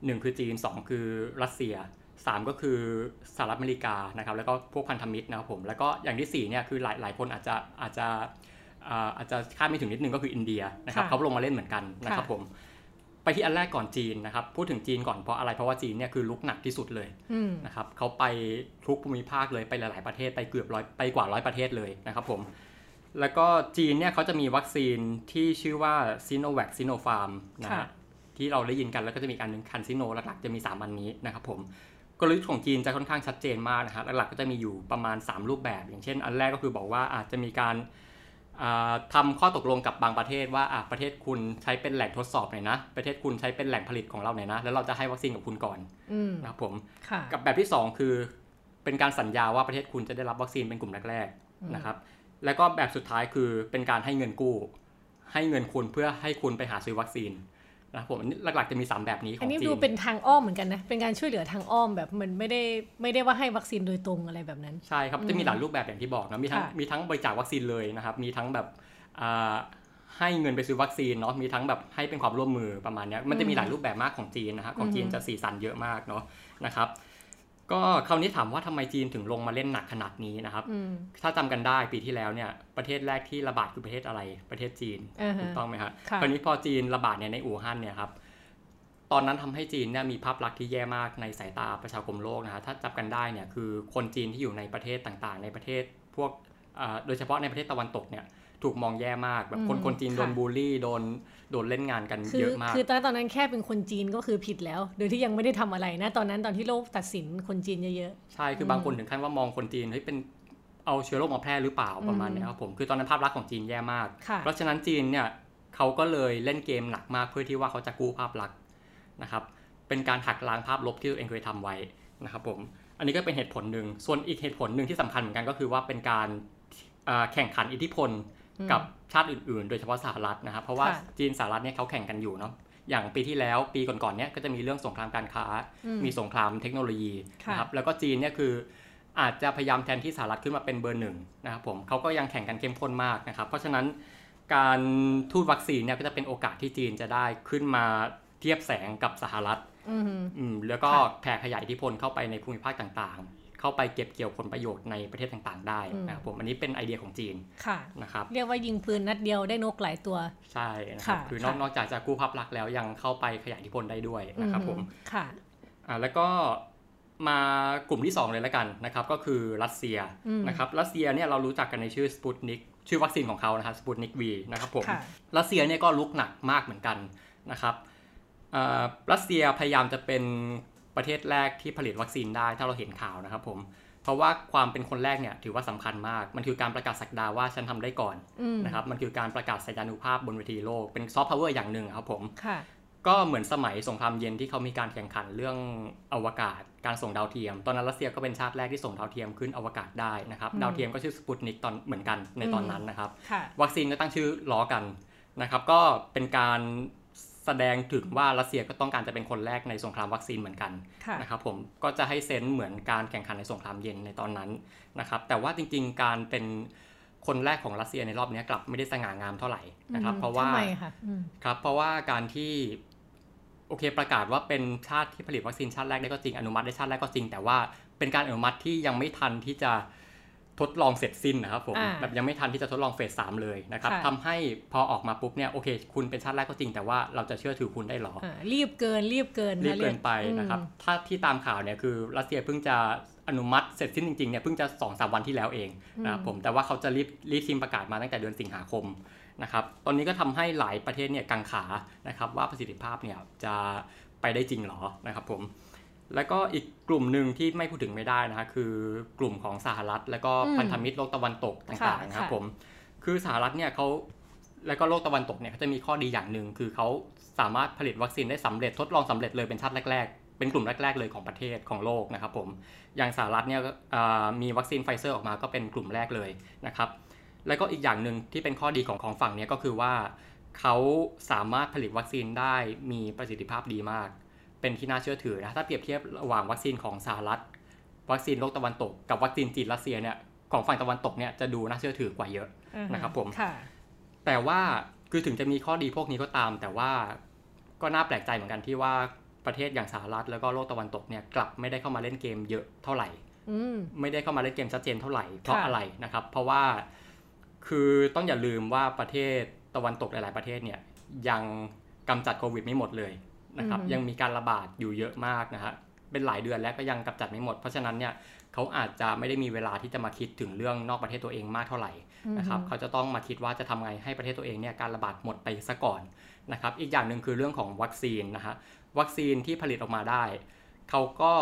หนึ่งคือจีนสองคือรัสเซีย 3 ก็คือสหรัฐอเมริกานะครับแล้วก็พวกพันธมิตรนะครับผมแล้วก็อย่างที่4เนี่ยคือหลายหลายคนอาจจะอาจจะอาจจะคาดไม่ถึงนิดนึงก็คืออินเดียนะครับเขาลงมาเล่นเหมือนกันนะครับผมไปที่อันแรกก่อนจีนนะครับพูดถึงจีนก่อนเพราะอะไรเพราะว่าจีนเนี่ยคือลุกหนักที่สุดเลยนะครับเขาไปทุกภูมิภาคเลยไปหลาย ๆประเทศไปเกือบร้อยไปกว่าร้อยประเทศเลยนะครับผมแล้วก็จีนเนี่ยเขาจะมีวัคซีนที่ชื่อว่าซีโนแวคซีโนฟาร์มนะฮะที่เราได้ยินกันแล้วก็จะมีอันหนึ่งคันซิโนหลักๆจะมี 3 อันนี้นะครับผม กลยุทธ์ของจีนจะค่อนข้างชัดเจนมากนะครับหลักๆก็จะมีอยู่ประมาณ 3 รูปแบบ อย่างเช่น อันแรกก็คือบอกว่าอาจจะมีการทำข้อตกลงกับบางประเทศว่าประเทศคุณใช้เป็นแหล่งทดสอบหน่อยนะ ประเทศคุณใช้เป็นแหล่งผลิตของเราหน่อยนะ แล้วเราจะให้วัคซีนกับคุณก่อนนะครับผมกับแบบที่ 2 คือ เป็นการสัญญาว่าประเทศคุณจะได้รับวัคซีนเป็นกลุ่มแรกๆนะครับ แล้วก็แบบสุดท้ายคือเป็นการให้เงินกู้ ให้เงินคุณเพื่อให้คุณไปหาซื้อวัคซีน นะผมหลักๆจะมี 3 แบบนี้ของจีนอันนี้ดูเป็นทางอ้อมเหมือนกันนะ เป็นการช่วยเหลือทางอ้อมแบบมันไม่ได้ไม่ได้ว่าให้วัคซีนโดยตรงอะไรแบบนั้น ใช่ครับจะมีหลายรูปแบบอย่างที่บอกนะมีทั้งมีทั้งบริจาควัคซีนเลยนะครับ มีทั้งแบบให้เงินไปซื้อวัคซีนเนาะมีทั้งแบบให้เป็นความร่วมมือประมาณนี้มันจะมีหลายรูปแบบมากของจีนนะครับของจีนจะสีสันเยอะมากเนาะนะครับ ก็คราวนี้ถามว่าทำไมจีนถึงลงมาเล่นหนักขนาดนี้นะครับ ถ้าจำกันได้ปีที่แล้วเนี่ยประเทศแรกที่ระบาดคือประเทศอะไร ประเทศจีนถูกต้องไหมครับคราวนี้พอจีนระบาดเนี่ยในอู่ฮั่นเนี่ยครับตอนนั้นทำให้จีนเนี่ยมีภาพลักษณ์ที่แย่มากในสายตาประชาคมโลกนะฮะถ้าจับกันได้เนี่ยคือคนจีนที่อยู่ในประเทศต่างๆ ในประเทศพวกโดยเฉพาะในประเทศตะวันตกเนี่ย ถูกมองแย่มากแบบคนคนจีนโดนบูลลี่โดนโดนเล่นงานกันเยอะมาก คือตอนตอนนั้นแค่เป็นคนจีนก็คือผิดแล้ว โดยที่ยังไม่ได้ทำอะไรนะ ตอนนั้นตอนที่โลกตัดสินคนจีนเยอะๆ ใช่คือบางคนถึงขั้นว่ามองคนจีนเฮ้ยเป็นเอาเชื้อโรคมาแพร่หรือเปล่าประมาณนี้ครับผมคือตอนนั้นภาพลักษณ์ของจีนแย่มาก เพราะฉะนั้นจีนเนี่ยเขาก็เลยเล่นเกมหนักมากเพื่อที่ว่าเขาจะกู้ภาพลักษณ์นะครับเป็นการหักล้างภาพลบที่ตัวเองเคยทำไว้นะครับผมอันนี้ก็เป็นเหตุผลหนึ่งส่วนอีกเหตุผลหนึ่งที่สำคัญเหมือนกันก็คือว่าเป็นการแข่งขันอิทธิพล กับชาติอื่นๆ โดยเฉพาะสหรัฐนะครับเพราะว่าจีนสหรัฐเนี่ยเขาแข่งกันอยู่เนาะอย่างปีที่แล้วปีก่อนๆเนี่ยก็จะมีเรื่องสงครามการค้า มีสงครามเทคโนโลยีนะครับแล้วก็จีนเนี่ยคืออาจจะพยายามแทนที่สหรัฐขึ้นมาเป็นเบอร์หนึ่งนะครับผมเขาก็ยังแข่งกันเข้มข้นมากนะครับ เพราะฉะนั้นการทูตวัคซีนเนี่ยก็จะเป็นโอกาสที่จีนจะได้ขึ้นมาเทียบแสงกับสหรัฐอืมแล้วก็แผ่ขยายอิทธิพลเข้าไปในภูมิภาคต่างๆ เข้าไปเก็บเกี่ยวผลประโยชน์ในประเทศต่างๆ ได้นะครับผมอันนี้เป็นไอเดียของจีนค่ะนะครับเรียกว่ายิงปืนนัดเดียวได้นกหลายตัว ใช่นะครับคือนอกนอกจากจะกู้ภาพลักษณ์แล้วยังเข้าไปขยายอิทธิพลได้ด้วยนะครับผมค่ะอ่าแล้วก็มากลุ่มที่ 2 เลยแล้วกันนะครับก็คือรัสเซียนะครับรัสเซียเนี่ยเรารู้จักกันในชื่อสปุตนิกชื่อวัคซีนของเขานะครับสปุตนิกวีนะครับผมรัสเซียเนี่ยก็รุกหนักมากเหมือนกันนะครับรัสเซียพยายามจะเป็น ประเทศแรกที่ผลิตวัคซีนได้ถ้าเราเห็นข่าวนะครับผมเพราะว่าความเป็นคนแรกเนี่ยถือว่าสำคัญมาก มันคือการประกาศศักดาว่าฉันทำได้ก่อนนะครับ มันคือการประกาศแสนยานุภาพบนเวทีโลก เป็นซอฟต์พาวเวอร์อย่างหนึ่งครับผมก็เหมือนสมัยสงครามเย็นที่เขามีการแข่งขันเรื่องอวกาศ การส่งดาวเทียม ตอนนั้นรัสเซียก็เป็นชาติแรกที่ส่งดาวเทียมขึ้นอวกาศได้นะครับ ดาวเทียมก็ชื่อสปุตนิกตอนเหมือนกันในตอนนั้นนะครับ วัคซีนก็ตั้งชื่อล้อกันนะครับ ก็เป็นการ แสดงถึงว่ารัสเซียก็ต้องการจะเป็นคนแรกในสงครามวัคซีนเหมือนกันนะครับผมก็จะให้เซนส์เหมือนการแข่งขันในสงครามเย็นในตอนนั้นนะครับแต่ว่าจริง ๆ การเป็นคนแรกของรัสเซียในรอบนี้กลับไม่ได้สง่างามเท่าไหร่นะครับเพราะว่าครับเพราะว่าการที่โอเคประกาศว่าเป็นชาติที่ผลิตวัคซีนชาติแรกได้ก็จริงอนุมัติได้ชาติแรกก็จริง แต่ว่าเป็นการอนุมัติที่ยังไม่ทันที่จะ ทดลองเสร็จสิ้นนะครับผมแบบยังไม่ทันที่จะทดลองเฟสสามเลยนะครับทำให้พอออกมาปุ๊บเนี่ยโอเค คุณเป็นชาติแรกก็จริงแต่ว่าเราจะเชื่อถือคุณได้หรอรีบเกินรีบเกินรีบเกินไปนะครับถ้าที่ตามข่าวเนี่ยคือรัสเซียเพิ่งจะอนุมัติเสร็จสิ้นจริงๆเนี่ยเพิ่งจะสองสามวันที่แล้วเองนะครับผมแต่ว่าเขาจะรีบรีบทีมประกาศมาตั้งแต่เดือนสิงหาคมนะครับตอนนี้ก็ทำให้หลายประเทศเนี่ยกังขานะครับว่าประสิทธิภาพเนี่ยจะไปได้จริงหรอนะครับผม แล้วก็อีกกลุ่มหนึ่งที่ไม่พูดถึงไม่ได้นะฮะคือกลุ่มของสหรัฐ แล้วก็พันธมิตรโลกตะวันตกต่างๆนะครับผมคือสหรัฐเนี่ยเขาแล้วก็โลกตะวันตกเนี่ยเขาจะมีข้อดีอย่างหนึ่งคือเขาสามารถผลิตวัคซีนได้สำเร็จทดลองสำเร็จเลยเป็นชาติแรก ๆ เป็นกลุ่มแรก ๆ เลยของประเทศของโลกนะครับผมอย่างสหรัฐเนี่ยมีวัคซีนไฟเซอร์ออกมาก็เป็นกลุ่มแรกเลยนะครับแล้วก็อีกอย่างหนึ่งที่เป็นข้อดีของของฝั่งนี้ก็คือว่าเขาสามารถผลิตวัคซีนได้มีประสิทธิภาพดีมาก เป็นที่น่าเชื่อถือนะ ถ้าเปรียบเทียบระหว่างวัคซีนของสหรัฐ วัคซีนโลกตะวันตก กับวัคซีนจีนรัสเซียเนี่ยของฝั่งตะวันตกเนี่ยจะดูน่าเชื่อถือกว่าเยอะนะครับผมแต่ว่าคือถึงจะมีข้อดีพวกนี้ก็ตาม แต่ว่าก็น่าแปลกใจเหมือนกันที่ว่าประเทศอย่างสหรัฐแล้วก็โลกตะวันตกเนี่ยกลับไม่ได้เข้ามาเล่นเกมเยอะเท่าไหร่ไม่ได้เข้ามาเล่นเกมชัดเจนเท่าไหร่เพราะอะไรนะครับ เพราะว่าคือต้องอย่าลืมว่าประเทศตะวันตกหลาย ๆ ประเทศเนี่ยยังกำจัดโควิดไม่หมดเลย นะครับยังมีการระบาดอยู่เยอะมากนะฮะเป็นหลายเดือนแล้วก็ยังกำจัดไม่หมด เพราะฉะนั้นเนี่ยเขาอาจจะไม่ได้มีเวลาที่จะมาคิดถึงเรื่องนอกประเทศตัวเองมากเท่าไหร่นะครับเขาจะต้องมาคิดว่าจะทำไงให้ประเทศตัวเองเนี่ยการระบาดหมดไปซะก่อนนะครับอีกอย่างหนึ่งคือเรื่องของวัคซีนนะฮะวัคซีนที่ผลิตออกมาได้เขาก็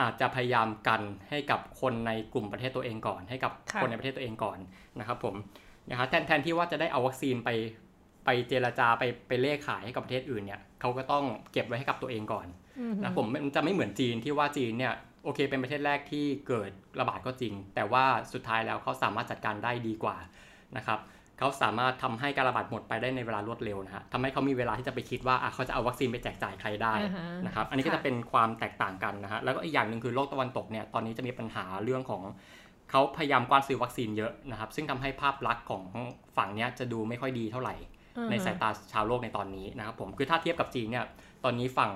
อาจจะพยายามกันให้กับคนในกลุ่มประเทศตัวเองก่อน ให้กับคนในประเทศตัวเองก่อนนะครับผมนะครับแทนแทนที่ว่าจะได้เอาวัคซีนไป ไปเจรจาไปไปเล่ขายให้กับประเทศอื่นเนี่ยเขาก็ต้องเก็บไว้ให้กับตัวเองก่อนนะผมมันจะไม่เหมือนจีนที่ว่าจีนเนี่ยโอเค เป็นประเทศแรกที่เกิดระบาดก็จริง แต่ว่าสุดท้ายแล้วเขาสามารถจัดการได้ดีกว่านะครับเขาสามารถทำให้การระบาดหมดไปได้ในเวลารวดเร็วนะฮะทำให้เขามีเวลาที่จะไปคิดว่าเขาจะเอาวัคซีนไปแจกจ่ายใครได้นะครับอันนี้ก็จะเป็นความแตกต่างกันนะฮะแล้วก็อีกอย่างหนึ่งคือโลกตะวันตกเนี่ยตอนนี้จะมีปัญหาเรื่องของเขาพยายามกว้านซื้อวัคซีนเยอะนะครับซึ่งทำให้ภาพลักษณ์ของฝั่งนี้จะดูไม่ค่อยดีเท่าไหร่ ในสายตาชาวโลกในตอนนี้นะครับผมคือถ้าเทียบกับจีนเนี่ยตอนนี้ฝั่ง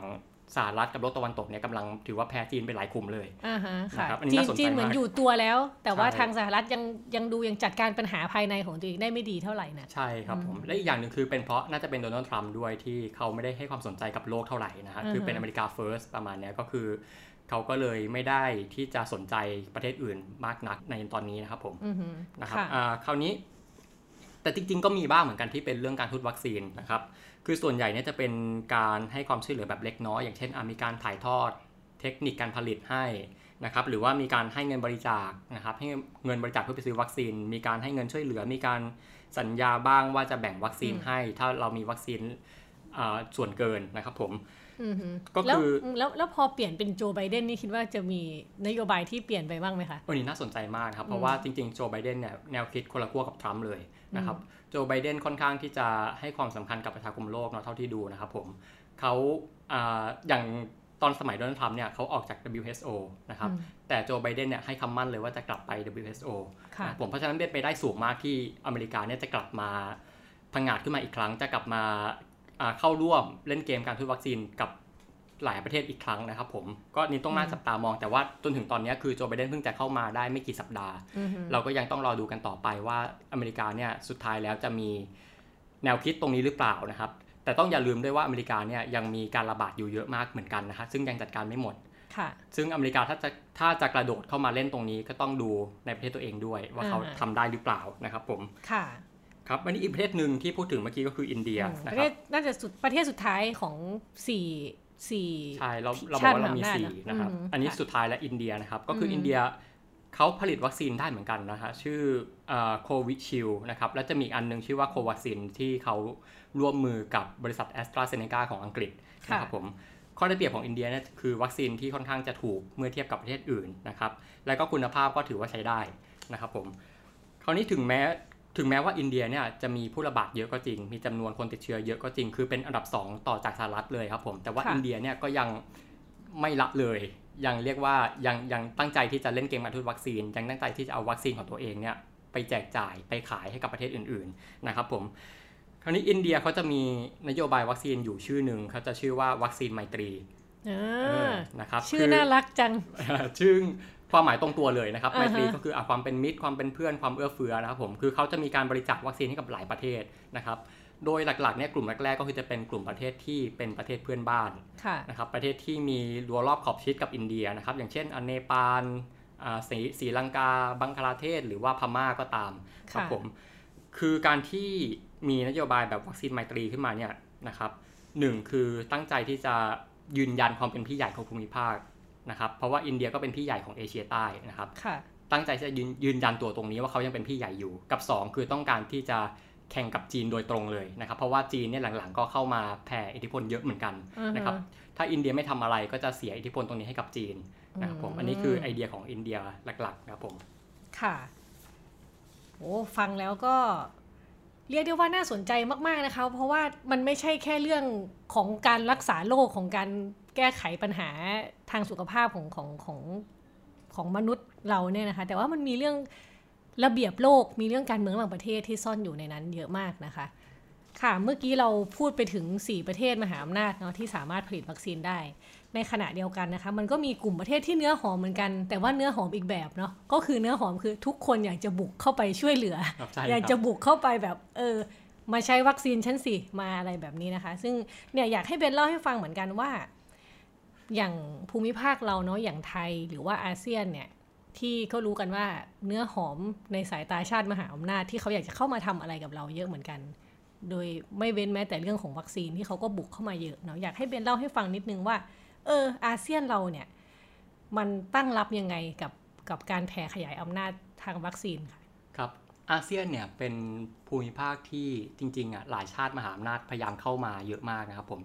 สหรัฐกับโลกตะวันตกเนี่ยกำลังถือว่าแพ้จีนไปหลายกลุ่มเลยอ่าฮะค่ะจีนจีนเหมือนอยู่ตัวแล้ว แต่ว่าทางสหรัฐยังยังดูยังจัดการปัญหาภายในของตัวเองได้ไม่ดีเท่าไหร่นะใช่ครับผมและอีกอย่างหนึ่งคือเป็นเพราะน่าจะเป็นโดนัลด์ทรัมป์ด้วยที่เขาไม่ได้ให้ความสนใจกับโลกเท่าไหร่นะฮะคือเป็นอเมริกาเฟิร์สประมาณนี้ก็คือเขาก็เลยไม่ได้ที่จะสนใจประเทศอื่นมากนักในตอนนี้นะครับผมนะครับคราวนี้ แต่จริงๆ ก็มีบ้างเหมือนกันที่เป็นเรื่องการทุดวัคซีนนะครับ คือส่วนใหญ่เนี่ยจะเป็นการให้ความช่วยเหลือแบบเล็กน้อย อย่างเช่นมีการถ่ายทอดเทคนิคการผลิตให้นะครับ หรือว่ามีการให้เงินบริจาคนะครับ ให้เงินบริจาคเพื่อไปซื้อวัคซีน มีการให้เงินช่วยเหลือ มีการสัญญาบ้างว่าจะแบ่งวัคซีนให้ ถ้าเรามีวัคซีนส่วนเกินนะครับผม ก็คือแล้วแล้วพอเปลี่ยนเป็นโจไบเดนนี่คิดว่าจะมีนโยบายที่เปลี่ยนไปบ้างไหมคะอันนี้น่าสนใจมากครับ เพราะว่าจริงๆโจไบเดนเนี่ยแนวคิดคนละขั้วกับทรัมป์เลยนะครับโจไบเดนค่อนข้างที่จะให้ความสำคัญกับประชาคมโลกเนาะเท่าที่ดูนะครับผมเขาอย่างตอนสมัยโดนัลด์ทรัมป์เนี่ยเขาออกจาก WHO นะครับ แต่โจไบเดนเนี่ยให้คำมั่นเลยว่าจะกลับไป WHO ผมเพราะฉะนั้นเป็นไปได้สูงมากที่อเมริกาเนี่ยจะกลับมาพังงาดขึ้นมาอีกครั้ง จะกลับมา เข้าร่วมเล่นเกมการทุนวัคซีนกับหลายประเทศอีกครั้งนะครับผมก็นี่ต้องน่าจับตามองแต่ว่าจนถึงตอนนี้คือโจไบเดนเพิ่งจะเข้ามาได้ไม่กี่สัปดาห์ เราก็ยังต้องรอดูกันต่อไปว่าอเมริกาเนี่ยสุดท้ายแล้วจะมีแนวคิดตรงนี้หรือเปล่านะครับ แต่ต้องอย่าลืมด้วยว่าอเมริกาเนี่ยยังมีการระบาดอยู่เยอะมากเหมือนกันนะฮะซึ่งยังจัดการไม่หมดซึ่งอเมริกาถ้าจะถ้าจะกระโดดเข้ามาเล่นตรงนี้ก็ต้องดูในประเทศตัวเองด้วย ว่าเขาทำได้หรือเปล่านะครับผมค่ะ ครับอันนี้อีกประเทศหนึ่งที่พูดถึงเมื่อกี้ก็คืออินเดียนะครับประเทศน่าจะสุดประเทศสุดท้ายของสี่สี่ใช่เราเราบอกว่าเรามีสี่นะครับอันนี้สุดท้ายและอินเดียนะครับก็คืออินเดียเขาผลิตวัคซีนได้เหมือนกันนะฮะชื่อโควิชิลด์นะครับแล้วจะมีอันนึงชื่อว่าโควัคซีนที่เขาร่วมมือกับบริษัทแอสตราเซเนกาของอังกฤษนะครับผมข้อได้เปรียบของอินเดียเนี่ยคือวัคซีนที่ค่อนข้างจะถูกเมื่อเทียบกับประเทศอื่นนะครับแล้วก็คุณภาพก็ถือว่าใช้ได้นะครับผมคราวนี้ถึงแม้ ถึงแม้ว่าอินเดียเนี่ยจะมีผู้ระบาดเยอะก็จริง มีจำนวนคนติดเชื้อเยอะก็จริง คือเป็นอันดับ 2 ต่อจากสหรัฐเลยครับผม แต่ว่าอินเดียเนี่ยก็ยังไม่ละเลย ยังเรียกว่ายังยังตั้งใจที่จะเล่นเกมการทุนวัคซีน ยังตั้งใจที่จะเอาวัคซีนของตัวเองเนี่ยไปแจกจ่ายไปขายให้กับประเทศอื่นๆนะครับผม คราวนี้อินเดียเขาจะมีนโยบายวัคซีนอยู่ชื่อหนึ่งเขาจะชื่อว่าวัคซีนไมตรีนะครับชื่อน่ารักจังชื่อ ความหมายตรงตัวเลยนะครับไมตรีก็คือความเป็นมิตรความเป็นเพื่อนความเอื้อเฟื้อนะครับผมคือเขาจะมีการบริจาควัคซีนให้กับหลายประเทศนะครับโดยหลักๆเนี่ยกลุ่มแรกๆก็คือจะเป็นกลุ่มประเทศที่เป็นประเทศเพื่อนบ้านนะครับประเทศที่มีรั้วรอบขอบชิดกับอินเดียนะครับอย่างเช่นเนปาลสีสีลังกา บังคลาเทศ หรือว่าพม่าก็ตามครับผมคือการที่มีนโยบายแบบวัคซีนไมตรีขึ้นมาเนี่ยนะครับหนึ่งคือตั้งใจที่จะยืนยันความเป็นพี่ใหญ่ของภูมิภาค นะครับเพราะว่าอินเดียก็เป็นพี่ใหญ่ของเอเชียใต้นะครับค่ะตั้งใจจะยืนยืนยันตัวตรงนี้ว่าเขายังเป็นพี่ใหญ่อยู่ กับ 2 คือต้องการที่จะแข่งกับจีนโดยตรงเลยนะครับ เพราะว่าจีนเนี่ยหลังๆ ก็เข้ามาแผ่อิทธิพลเยอะเหมือนกันนะครับถ้าอินเดียไม่ทำอะไรก็จะเสียอิทธิพลตรงนี้ให้กับจีนนะครับผมอันนี้คือไอเดียของอินเดียหลักๆนะครับผมค่ะโอ้ฟังแล้วก็เรียกได้ว่าน่าสนใจมากๆนะคะ เพราะว่ามันไม่ใช่แค่เรื่องของการรักษาโรคของการ แก้ไขปัญหาทางสุขภาพของของของของมนุษย์เราเนี่ยนะคะ แต่ว่ามันมีเรื่องระเบียบโลก มีเรื่องการเมืองระหว่างประเทศที่ซ่อนอยู่ในนั้นเยอะมากนะคะ ค่ะ เมื่อกี้เราพูดไปถึง 4 ประเทศมหาอำนาจเนาะที่สามารถผลิตวัคซีนได้ ในขณะเดียวกันนะคะ มันก็มีกลุ่มประเทศที่เนื้อหอมเหมือนกัน แต่ว่าเนื้อหอมอีกแบบเนาะ ก็คือเนื้อหอมคือทุกคนอยากจะบุกเข้าไปช่วยเหลือครับใช่อยากคจะรับบุกเข้าไปแบบเออ มาใช้วัคซีนฉันสิมาอะไรแบบนี้นะคะ ซึ่งเนี่ยอยากให้เบนเล่าให้ฟังเหมือนกันว่า อย่างภูมิภาคเราเนาะอย่างไทยหรือว่าอาเซียนเนี่ยที่เขารู้กันว่าเนื้อหอมในสายตาชาติมหาอำนาจที่เขาอยากจะเข้ามาทำอะไรกับเราเยอะเหมือนกัน โดยไม่เว้นแม้แต่เรื่องของวัคซีนที่เขาก็บุกเข้ามาเยอะเนาะอยากให้เบนเล่าให้ฟังนิดนึงว่า เออ อาเซียนเราเนี่ย มันตั้งรับยังไงกับกับการแผ่ขยายอำนาจทางวัคซีนค่ะครับอาเซียนเนี่ยเป็นภูมิภาคที่จริงๆอะหลายชาติมหาอำนาจพยายามเข้ามาเยอะมากนะครับผม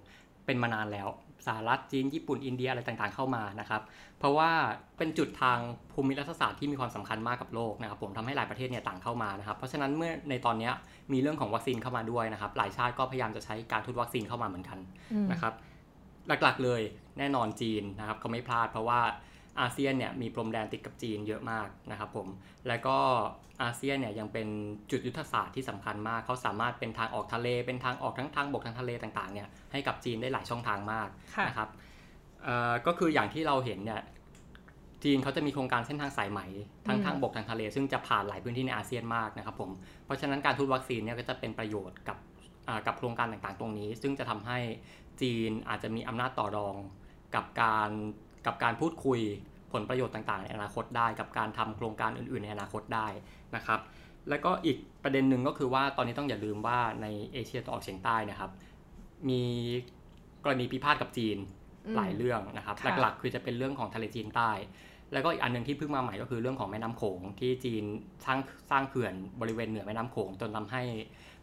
เป็นมานานแล้ว สหรัฐจีนญี่ปุ่นอินเดียอะไรต่างๆเข้ามานะครับ เพราะว่าเป็นจุดทางภูมิรัฐศาสตร์ที่มีความสำคัญมากกับโลกนะครับ ผมทำให้หลายประเทศเนี่ยต่างเข้ามานะครับ เพราะฉะนั้นเมื่อในตอนนี้มีเรื่องของวัคซีนเข้ามาด้วยนะครับ หลายชาติก็พยายามจะใช้การทุนวัคซีนเข้ามาเหมือนกันนะครับ หลักๆเลยแน่นอนจีนนะครับเขาไม่พลาดเพราะว่า อาเซียนเนี่ยมีพรมแดนติดกับจีนเยอะมากนะครับผม แล้วก็อาเซียนเนี่ยยังเป็นจุดยุทธศาสตร์ที่สำคัญมาก เขาสามารถเป็นทางออกทะเล เป็นทางออกทั้งทางบกทางทะเลต่างๆเนี่ยให้กับจีนได้หลายช่องทางมากค่ะนะครับเอ่อก็คืออย่างที่เราเห็นเนี่ยจีนเขาจะมีโครงการเส้นทางสายไหมทั้งอืมทางบกทางทะเล ซึ่งจะผ่านหลายพื้นที่ในอาเซียนมากนะครับผมเพราะฉะนั้นการทุนวัคซีนเนี่ยก็จะเป็นประโยชน์กับอ่ากับโครงการต่างๆ ตรงนี้ ซึ่งจะทำให้จีนอาจจะมีอำนาจต่อรองกับการ กับการพูดคุยผลประโยชน์ต่างๆ ในอนาคตได้ กับการทำโครงการอื่น ๆ ในอนาคตได้นะครับ แล้วก็อีกประเด็นหนึ่งก็คือว่าตอนนี้ต้องอย่าลืมว่าในเอเชียตะวันออกเฉียงใต้เนะครับ มีกรณีพิพาทกับจีนอืมหลายเรื่องนะครับค่ะหลักๆ คือจะเป็นเรื่องของทะเลจีนใต้ แล้วก็อีกอันหนึ่งที่เพิ่งมาใหม่ก็คือเรื่องของแม่น้ำโขงที่จีนสร้างสร้างเขื่อนบริเวณเหนือแม่น้ำโขงจนทำให้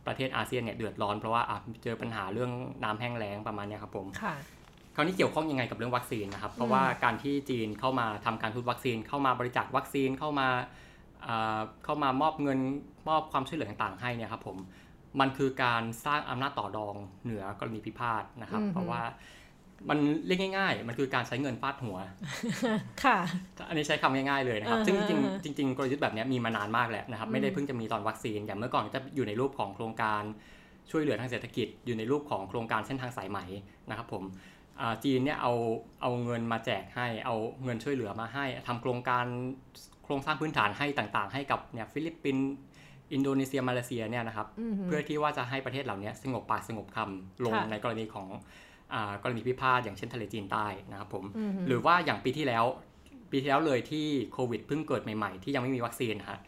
ประเทศอาเซียนเนี่ยเดือดร้อนเพราะว่าอะเจอปัญหาเรื่องน้ำแห้งแล้งประมาณเนี้ยครับผม ค่ะคราวนี้เกี่ยวข้องยังไงกับเรื่องวัคซีนนะครับ เพราะว่าการที่จีนเข้ามาทำการทุนวัคซีน เข้ามาบริจาควัคซีนเข้ามาเอ่อเข้ามามอบเงินมอบความช่วยเหลือต่างๆให้เนี่ยครับผมมันคือการสร้างอำนาจต่อรองเหนือกรณีพิพาทนะครับอือฮึเพราะว่ามันเรียกง่าย ๆ มันคือการใช้เงินฟาดหัว ค่ะ อันนี้ใช้คำง่ายๆเลยนะครับอ่าฮะซึ่งจริงอ่าฮะๆจริงๆกลยุทธ์แบบนี้มีมานานมากแล้วนะครับอืมไม่ได้เพิ่งจะมีตอนวัคซีน อย่างเมื่อก่อนจะอยู่ในรูปของโครงการช่วยเหลือทางเศรษฐกิจ อยู่ในรูปของโครงการเส้นทางสายไหมนะครับผมอ่า จีนเนี่ยเอาเอาเงินมาแจกให้ เอาเงินช่วยเหลือมาให้ทำโครงการโครงสร้างพื้นฐานให้ต่างๆ ให้กับเนี่ยฟิลิปปินส์อินโดนีเซียมาเลเซียเนี่ยนะครับอือหือเพื่อที่ว่าจะให้ประเทศเหล่านี้สงบปากสงบคำลงค่ะในกรณีของอากรณีพิพาทอย่างเช่นทะเลจีนใต้นะครับผมอือหือหรือว่าอย่างปีที่แล้ว ปีที่แล้วเลยที่โควิดเพิ่งเกิดใหม่ๆ ที่ยังไม่มีวัคซีนนะฮะ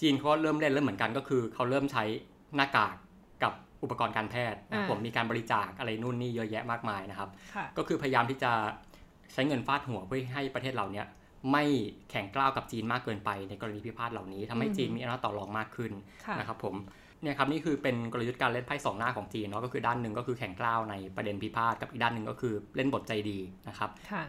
จีนเขาก็เริ่มเล่นเริ่มเหมือนกันก็คือเขาเริ่มใช้หน้ากากกับ อุปกรณ์การแพทย์นะครับอ่าผมมีการบริจาคอะไรนู่นนี่เยอะแยะมากมายนะครับค่ะก็คือพยายามที่จะใช้เงินฟาดหัวเพื่อให้ประเทศเราเนี่ยไม่แข่งกล้าวกับจีนมากเกินไปในกรณีพิพาทเหล่านี้ทำให้อืมจีนมีอำนาจต่อรองมากขึ้นค่ะนะครับผมเนี่ยครับนี่คือเป็นกลยุทธ์การเล่นไพ่สองหน้าของจีนเนาะก็คือด้านหนึ่งก็คือแข่งกล้าวในประเด็นพิพาทกับอีกด้านหนึ่งก็คือเล่นบทใจดีนะครับค่ะ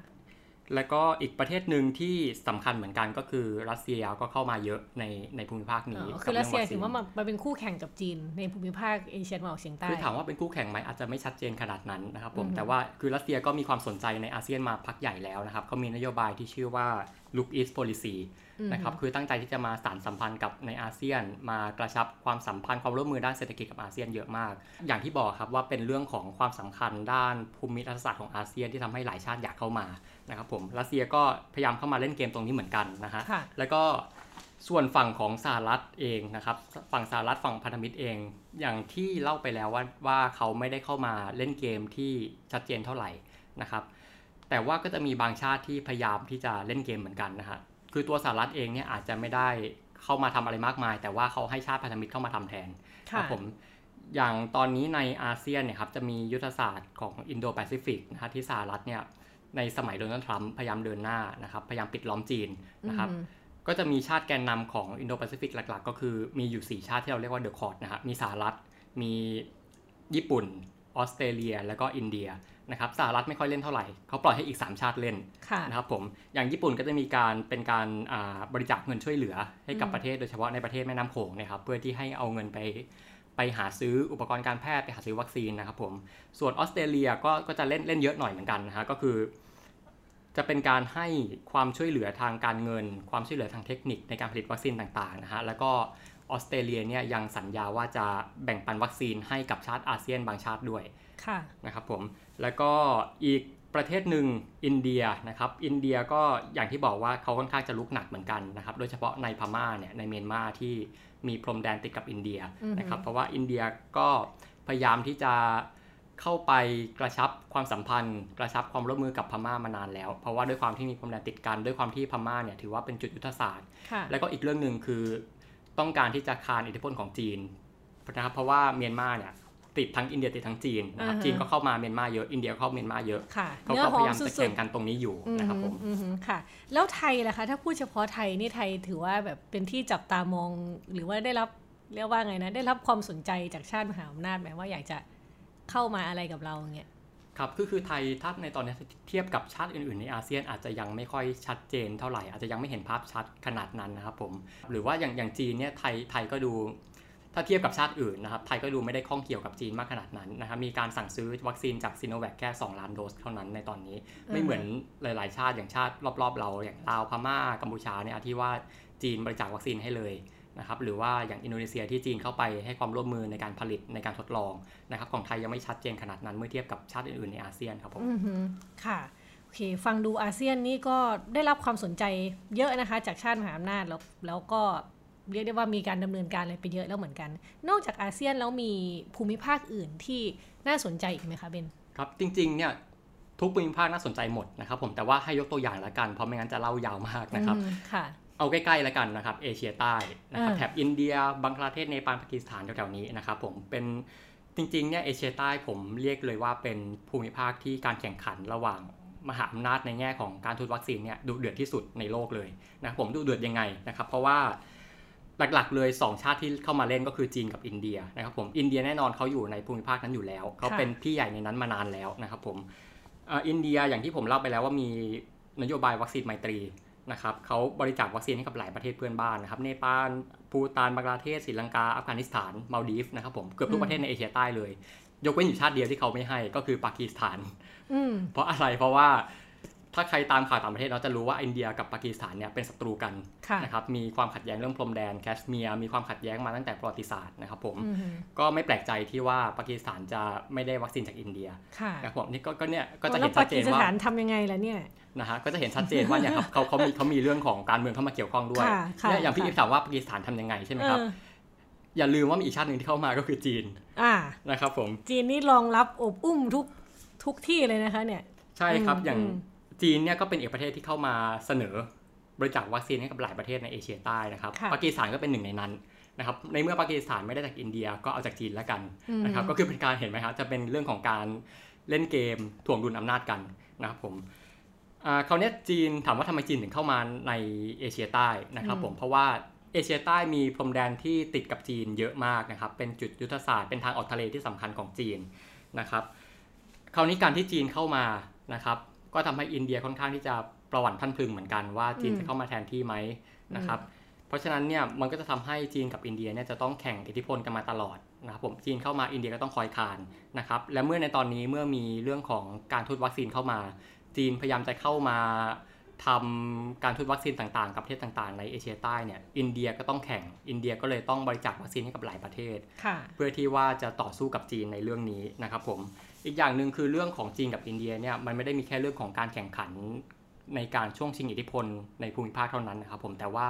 แล้วก็อีกประเทศหนึ่งที่สำคัญเหมือนกันก็คือรัสเซียก็เข้ามาเยอะในในภูมิภาคอ๋นี้อคือรัสเซียกับถือเงว่ามันมันเป็นคู่แข่งกับจีน ในภูมิภาคเอเชียตะวันออกเฉียงใต้คือถามว่าเป็นคู่แข่งไหมอาจจะไม่ชัดเจนขนาดนั้นนะครับผมอือฮึแต่ว่าคือรัสเซียก็มีความสนใจในอาเซียนมาพักใหญ่แล้วนะครับเขามีนโยบายที่ชื่อว่า Look East Policy อืมนะครับคือตั้งใจที่จะมาสานสัมพันธ์กับในอาเซียน มากระชับความสัมพันธ์ความร่วมมือด้านเศรษฐกิจกับอาเซียนเยอะมาก อย่างที่บอกครับว่าเป็นเรื่องของความสำคัญด้านภูมิรัฐศาสตร์ของอาเซียนที่ทำให้หลายชาติอยากเข้ามา นะครับผมรัสเซียก็พยายามเข้ามาเล่นเกมตรงนี้เหมือนกันนะฮะค่ะแล้วก็ส่วนฝั่งของสหรัฐเองนะครับฝั่งสหรัฐฝั่งพันธมิตรเอง อย่างที่เล่าไปแล้วว่าว่าเขาไม่ได้เข้ามาเล่นเกมที่ชัดเจนเท่าไหร่นะครับ แต่ว่าก็จะมีบางชาติที่พยายามที่จะเล่นเกมเหมือนกันนะฮะคือตัวสหรัฐเองเนี่ยอาจจะไม่ได้เข้ามาทำอะไรมากมาย แต่ว่าเขาให้ชาติพันธมิตรเข้ามาทำแทนค่ะรับผมอย่างตอนนี้ในอาเซียนเนี่ยครับจะมียุทธศาสตร์ของอินโดแปซิฟิกนะฮะที่สหรัฐเนี่ย ในสมัยโดนัลด์ทรัมป์พยายามเดินหน้านะครับ พยายามปิดล้อมจีนนะครับอืมก็จะมีชาติแกนนำของอินโดแปซิฟิกหลัก ๆ ก็คือมีอยู่ 4 ชาติที่เราเรียกว่า The Quad นะครับมีสหรัฐ มีญี่ปุ่น ออสเตรเลีย แล้วก็อินเดียนะครับสหรัฐไม่ค่อยเล่นเท่าไหร่ เขาปล่อยให้อีก 3 ชาติเล่นค่ะนะครับผมอย่างญี่ปุ่นก็จะมีการเป็นการอ่าบริจาคเงินช่วยเหลือให้กับอืมประเทศโดยเฉพาะในประเทศแม่น้ำโขงนะครับเพื่อที่ให้เอาเงินไปไปหาซื้ออุปกรณ์การแพทย์ไปหาซื้อวัคซีนนะครับผมส่วนออสเตรเลียก็ก็จะเล่นเล่นเยอะหน่อยเหมือนกันนะฮะก็คือ จะเป็นการให้ความช่วยเหลือทางการเงิน ความช่วยเหลือทางเทคนิคในการผลิตวัคซีนต่างๆนะฮะแล้วก็ออสเตรเลียเนี่ยยังสัญญาว่าจะแบ่งปันวัคซีนให้กับชาติอาเซียนบางชาติด้วยค่ะนะครับผมแล้วก็อีกประเทศหนึ่งอินเดียนะครับอินเดียก็อย่างที่บอกว่าเขาค่อนข้างจะรุกหนักเหมือนกันนะครับโดยเฉพาะในพม่าเนี่ยในเมียนมาที่มีพรมแดนติดกับอินเดียอือฮึนะครับเพราะว่าอินเดียก็พยายามที่จะ เข้าไปกระชับความสัมพันธ์ กระชับความร่วมมือกับพม่ามานานแล้ว เพราะว่าด้วยความที่มีพรมแดนติดกันด้วยความที่พม่าเนี่ยถือว่าเป็นจุดยุทธศาสตร์ค่ะแล้วก็อีกเรื่องหนึ่งคือต้องการที่จะคานอิทธิพลของจีนนะครับเพราะว่าเมียนมาเนี่ยติดทั้งอินเดียติดทั้งจีนนะครับอ่าฮะจีนก็เข้ามาเมียนมาเยอะอินเดียก็เข้าเมียนมาเยอะค่ะเขาเนื้อก็หพอยามยามสุจะดแข่งๆกันตรงนี้อยู่อืมนะครับผมอืมค่ะ แล้วไทยล่ะคะ ถ้าพูดเฉพาะไทยนี่ไทยถือว่าแบบเป็นที่จับตามองหรือว่าได้รับเรียกว่าไงนะได้รับความสนใจจากชาติมหาอำนาจไหมว่าอยากจะ เข้ามาอะไรกับเราเงี้ยครับคือคือไทยถ้าในตอนนี้เทียบกับชาติอื่นๆ ในอาเซียนอาจจะยังไม่ค่อยชัดเจนเท่าไหร่ อาจจะยังไม่เห็นภาพชัดขนาดนั้นนะครับผมหรือว่าอย่างอย่างจีนเนี่ยไทยไทยก็ดู ถ้าเทียบกับชาติอื่นนะครับไทยก็ดูไม่ได้ข้องเกี่ยวกับจีนมากขนาดนั้นนะครับมีการสั่งซื้อวัคซีนจากซีโนแวคแค่ 2 ล้านโดสเท่านั้นในตอนนี้ ไม่เหมือนหลาย ๆ ชาติอย่างชาติรอบ ๆ เราอย่างลาวพม่ากัมพูชาเนี่ยที่ว่าจีนบริจาควัคซีนให้เลย นะครับหรือว่าอย่างอินโดนีเซียที่จีนเข้าไปให้ความร่วมมือในการผลิตในการทดลองนะครับของไทยยังไม่ชัดเจนขนาดนั้นเมื่อเทียบกับชาติอื่นๆในอาเซียนครับผมอือหือค่ะโอเคฟังดูอาเซียนนี่ก็ได้รับความสนใจเยอะนะคะ จากชาติมหาอำนาจแล้วแล้วก็เรียกได้ว่ามีการดำเนินการอะไรไปเยอะแล้วเหมือนกัน นอกจากอาเซียนแล้วมีภูมิภาคอื่นที่น่าสนใจอีกไหมคะเบนครับจริงๆเนี่ยทุกภูมิภาคน่าสนใจหมดนะครับผมแต่ว่าให้ยกตัวอย่างละกันเพราะไม่งั้นจะเล่ายาวมากนะครับอืมค่ะ เอาใกล้ๆแล้วกันนะครับเอเชียใต้นะครับอ่าแถบอินเดียบังคลาเทศเนปาลปากีสถานแถวๆนี้นะครับผมเป็นจริงๆเนี่ยเอเชียใต้ผมเรียกเลยว่าเป็นภูมิภาคที่การแข่งขันระหว่างมหาอำนาจในแง่ของการทุนวัคซีนเนี่ยดุเดือดที่สุดในโลกเลยนะครับผมดุเดือดยังไงนะครับเพราะว่าหลักๆเลย 2 ชาติที่เข้ามาเล่นก็คือจีนกับอินเดียนะครับผมอินเดียแน่นอนเขาอยู่ในภูมิภาคนั้นอยู่แล้วเขาเป็นพี่ใหญ่ในนั้นมานานแล้วนะครับผมอ่าอินเดียอย่างที่ผมเล่าไปแล้วว่ามีนโยบายวัคซีนไมตรี นะครับเขาบริจาควัคซีนให้กับหลายประเทศเพื่อนบ้านนะครับเนปาลภูตานบังกลาเทศศรีลังกาอัฟกานิสถานมาลดีฟนะครับผมเกือบทุกประเทศในเอเชียใต้เลย ยกเว้นอยู่ชาติเดียวที่เขาไม่ให้ก็คือปากีสถานอืมเพราะอะไรเพราะว่าถ้าใครตามข่าวต่างประเทศเราจะรู้ว่าอินเดียกับปากีสถานเนี่ยเป็นศัตรูกันค่ะนะครับ มีความขัดแย้งเรื่องพรมแดนแคชเมียร์ มีความขัดแย้งมาตั้งแต่ประวัติศาสตร์นะครับผมอืมก็ไม่แปลกใจที่ว่าปากีสถานจะไม่ได้วัคซีนจากอินเดียค่ะนะครับผมนี่ก็ก็เนี่ยก็จะแล้เห็วนชัปาดเจกีนสว่าถานทำยังไงล่ะเนี่ย นะฮะก็จะเห็นชัดเจนว่าเนี่ยครับเขาเขามีเขามีเรื่องของการเมืองเข้ามาเกี่ยวข้องด้วยค่ะค่ะเนี่ยอย่างพี่ค่ะอีฟถามว่าปากีสถานทำยังไงใช่ไหมครับเอออย่าลืมว่ามีอีกชาติหนึ่งที่เข้ามาก็คือจีนอ่านะครับผมจีนนี่รองรับอบอุ้มทุกทุกที่เลยนะคะเนี่ย ใช่ครับอืมอย่างอืมจีนเนี่ยก็เป็นอีกประเทศที่เข้ามาเสนอบริจาควัคซีนให้กับหลายประเทศในเอเชียใต้นะครับค่ะปากีสถานก็เป็นหนึ่งในนั้นนะครับในเมื่อปากีสถานไม่ได้จากอินเดียก็เอาจากจีนแล้วกันอืมนะครับก็คือเป็นการเห็นไหมครับจะเป็นเรื่องของการเล่นเกมถ่วงดุลอำนาจกันนะครับผม อ่าคราวเนี้ยจีนถามว่าทำไมจีนถึงเข้ามาในเอเชียใต้นะครับผมเพราะว่าเอเชียใต้มีพรมแดนที่ติดกับจีนเยอะมากนะครับ เป็นจุดยุทธศาสตร์เป็นทางออกทะเลที่สำคัญของจีนนะครับ คราวนี้การที่จีนเข้ามานะครับ ก็ทำให้อินเดียค่อนข้างที่จะประวัติท่านพลึงเหมือนกันว่าจีนอืมจะเข้ามาแทนที่ไหมนะครับ เพราะฉะนั้นเนี่ยมันก็จะทำให้จีนกับอินเดียเนี่ยจะต้องแข่งอิทธิพลกันมาตลอดนะครับผมจีนเข้ามาอินเดียก็ต้องคอยคานนะครับ และเมื่อในตอนนี้เมื่อมีเรื่องของการทุนวัคซีนเข้ามา จีนพยายามจะเข้ามาทำการทุนวัคซีนต่างๆ กับประเทศต่างๆ ในเอเชียใต้เนี่ย อินเดียก็ต้องแข่ง อินเดียก็เลยต้องบริจาควัคซีนให้กับหลายประเทศค่ะเพื่อที่ว่าจะต่อสู้กับจีนในเรื่องนี้นะครับผม อีกอย่างหนึ่งคือเรื่องของจีนกับอินเดียเนี่ยมันไม่ได้มีแค่เรื่องของการแข่งขันในการช่วงชิงอิทธิพลในภูมิภาคเท่านั้นนะครับผม แต่ว่า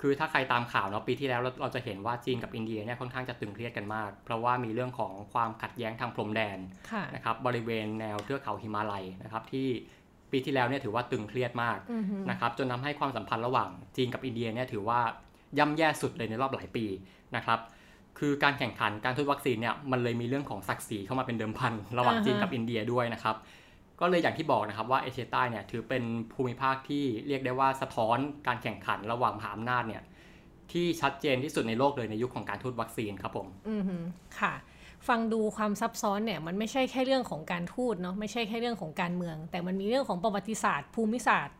คือถ้าใครตามข่าวเนาะปีที่แล้วเราเราจะเห็นว่าจีนกับอินเดียเนี่ยค่อนข้างจะตึงเครียดกันมาก เพราะว่ามีเรื่องของความขัดแย้งทางพรมแดนค่ะนะครับบริเวณแนวเทือกเขาหิมาลัยนะครับที่ปีที่แล้วเนี่ยถือว่าตึงเครียดมากอือฮึนะครับจนทำให้ความสัมพันธ์ระหว่างจีนกับอินเดียเนี่ยถือว่าย่ำแย่สุดเลยในรอบหลายปีนะครับคือการแข่งขันการทุนวัคซีนเนี่ยมันเลยมีเรื่องของศักดิ์ศรีเข้ามาเป็นเดิมพันระหว่างจีนกับอินเดียด้วยนะครับ ก็เลยอย่างที่บอกนะครับว่าเอเชียใต้เนี่ยถือเป็นภูมิภาคที่เรียกได้ว่าสะท้อนการแข่งขันระหว่างมหาอำนาจเนี่ยที่ชัดเจนที่สุดในโลกเลยในยุคของการทูตวัคซีนครับผม อืมค่ะ ฟังดูความซับซ้อนเนี่ยมันไม่ใช่แค่เรื่องของการทูตเนาะไม่ใช่แค่เรื่องของการเมือง แต่มันมีเรื่องของประวัติศาสตร์ ภูมิศาสตร์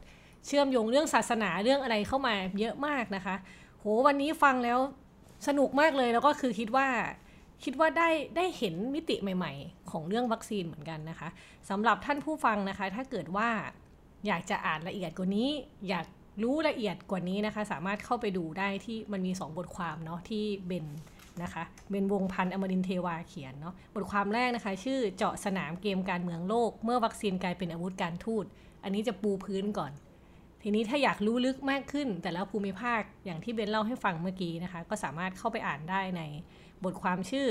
เชื่อมโยงเรื่องศาสนาเรื่องอะไรเข้ามาเยอะมากนะคะ โหวันนี้ฟังแล้วสนุกมากเลยแล้วก็คือคิดว่า คิดว่าได้ได้เห็นมิติใหม่ ๆ ของเรื่องวัคซีนเหมือนกันนะคะสำหรับท่านผู้ฟังนะคะ ถ้าเกิดว่าอยากจะอ่านละเอียดกว่านี้ อยากรู้ละเอียดกว่านี้นะคะ สามารถเข้าไปดูได้ที่มันมี 2 บทความเนาะที่เบนนะคะเบนวงพันธ์อมรินเทวาเขียนเนาะบทความแรกนะคะ ชื่อเจาะสนามเกมการเมืองโลก เมื่อวัคซีนกลายเป็นอาวุธการทูต อันนี้จะปูพื้นก่อน ทีนี้ถ้าอยากรู้ลึกมากขึ้น แต่ละภูมิภาคอย่างที่เบนเล่าให้ฟังเมื่อกี้นะคะ ก็สามารถเข้าไปอ่านได้ใน บทความชื่อ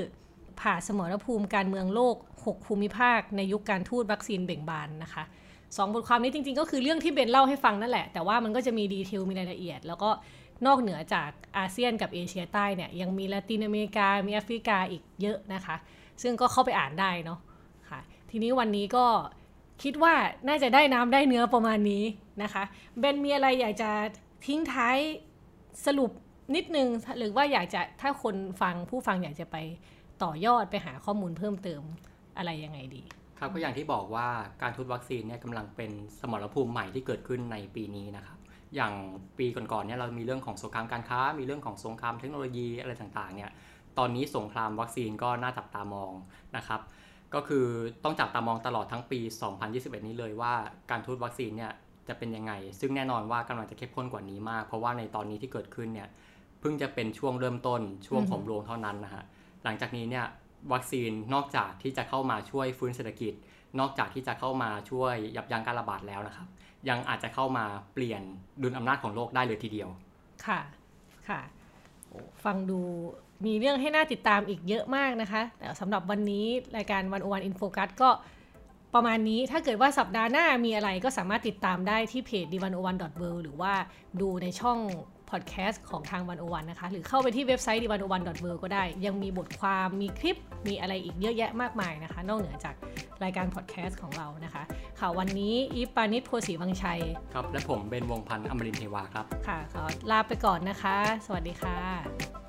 ผ่าสมรภูมิการเมืองโลก 6 ภูมิภาค ในยุคการทูตวัคซีนเบ่งบานนะคะสองบทความนี้จริงๆ ก็คือเรื่องที่เบนเล่าให้ฟังนั่นแหละ แต่ว่ามันก็จะมีดีเทลมีรายละเอียด แล้วก็นอกเหนือจากอาเซียนกับเอเชียใต้เนี่ยยังมีละตินอเมริกา มีแอฟริกาอีกเยอะนะคะ ซึ่งก็เข้าไปอ่านได้เนาะค่ะ ทีนี้วันนี้ก็คิดว่าน่าจะได้น้ำได้เนื้อประมาณนี้นะคะเบนมีอะไรอยากจะทิ้งท้ายสรุป นิดนึงหรือว่าอยากจะถ้าคนฟังผู้ฟังอยากจะไปต่อยอดไปหาข้อมูลเพิ่มเติมอะไรยังไงดี ครับก็อย่างที่บอกว่าการทูตวัคซีนเนี่ยกำลังเป็นสมรภูมิใหม่ที่เกิดขึ้นในปีนี้นะครับ อย่างปีก่อนๆเนี่ยเรามีเรื่องของสงครามการค้า มีเรื่องของสงครามเทคโนโลยีอะไรต่างๆเนี่ยตอนนี้สงครามวัคซีนก็น่าจับตามองนะครับ ก็คือต้องจับตามองตลอดทั้งปี 2021 นี้เลยว่าการทูตวัคซีนเนี่ยจะเป็นยังไง ซึ่งแน่นอนว่ากำลังจะเข้มข้นกว่านี้มาก เพราะว่าในตอนนี้ที่เกิดขึ้นเนี่ย เพิ่งจะเป็นช่วงเริ่มต้นช่วงอือฮึผมรวงเท่านั้นนะฮะหลังจากนี้เนี่ยวัคซีนนอกจากที่จะเข้ามาช่วยฟื้นเศรษฐกิจ นอกจากที่จะเข้ามาช่วยยับยั้งการระบาดแล้วนะครับ ยังอาจจะเข้ามาเปลี่ยนดุลอำนาจของโลกได้เลยทีเดียว ค่ะค่ะโอ้ฟังดูมีเรื่องให้น่าติดตามอีกเยอะมากนะคะ แต่สำหรับวันนี้รายการวันโอวัน In Focus ก็ประมาณนี้ถ้าเกิดว่าสัปดาห์หน้ามีอะไรก็สามารถติดตามได้ที่เพจ d 1 0 1 w o r l d หรือว่าดูในช่อง พอดแคสต์ของทางวันโอวันนะคะ หรือเข้าไปที่เว็บไซต์ d 1 0 1 w o r l d ก็ได้ ยังมีบทความมีคลิปมีอะไรอีกเยอะแยะมากมายนะคะ นอกเหนือจากรายการพอดแคสต์ของเรานะคะค่ะวันนี้อีฟปาณิสโพธิ์ศรีวังชัย ครับ และผมเป็นวงศ์พันธ์อมรินทร์เทวาครับ ค่ะขอลาไปก่อนนะคะ สวัสดีค่ะ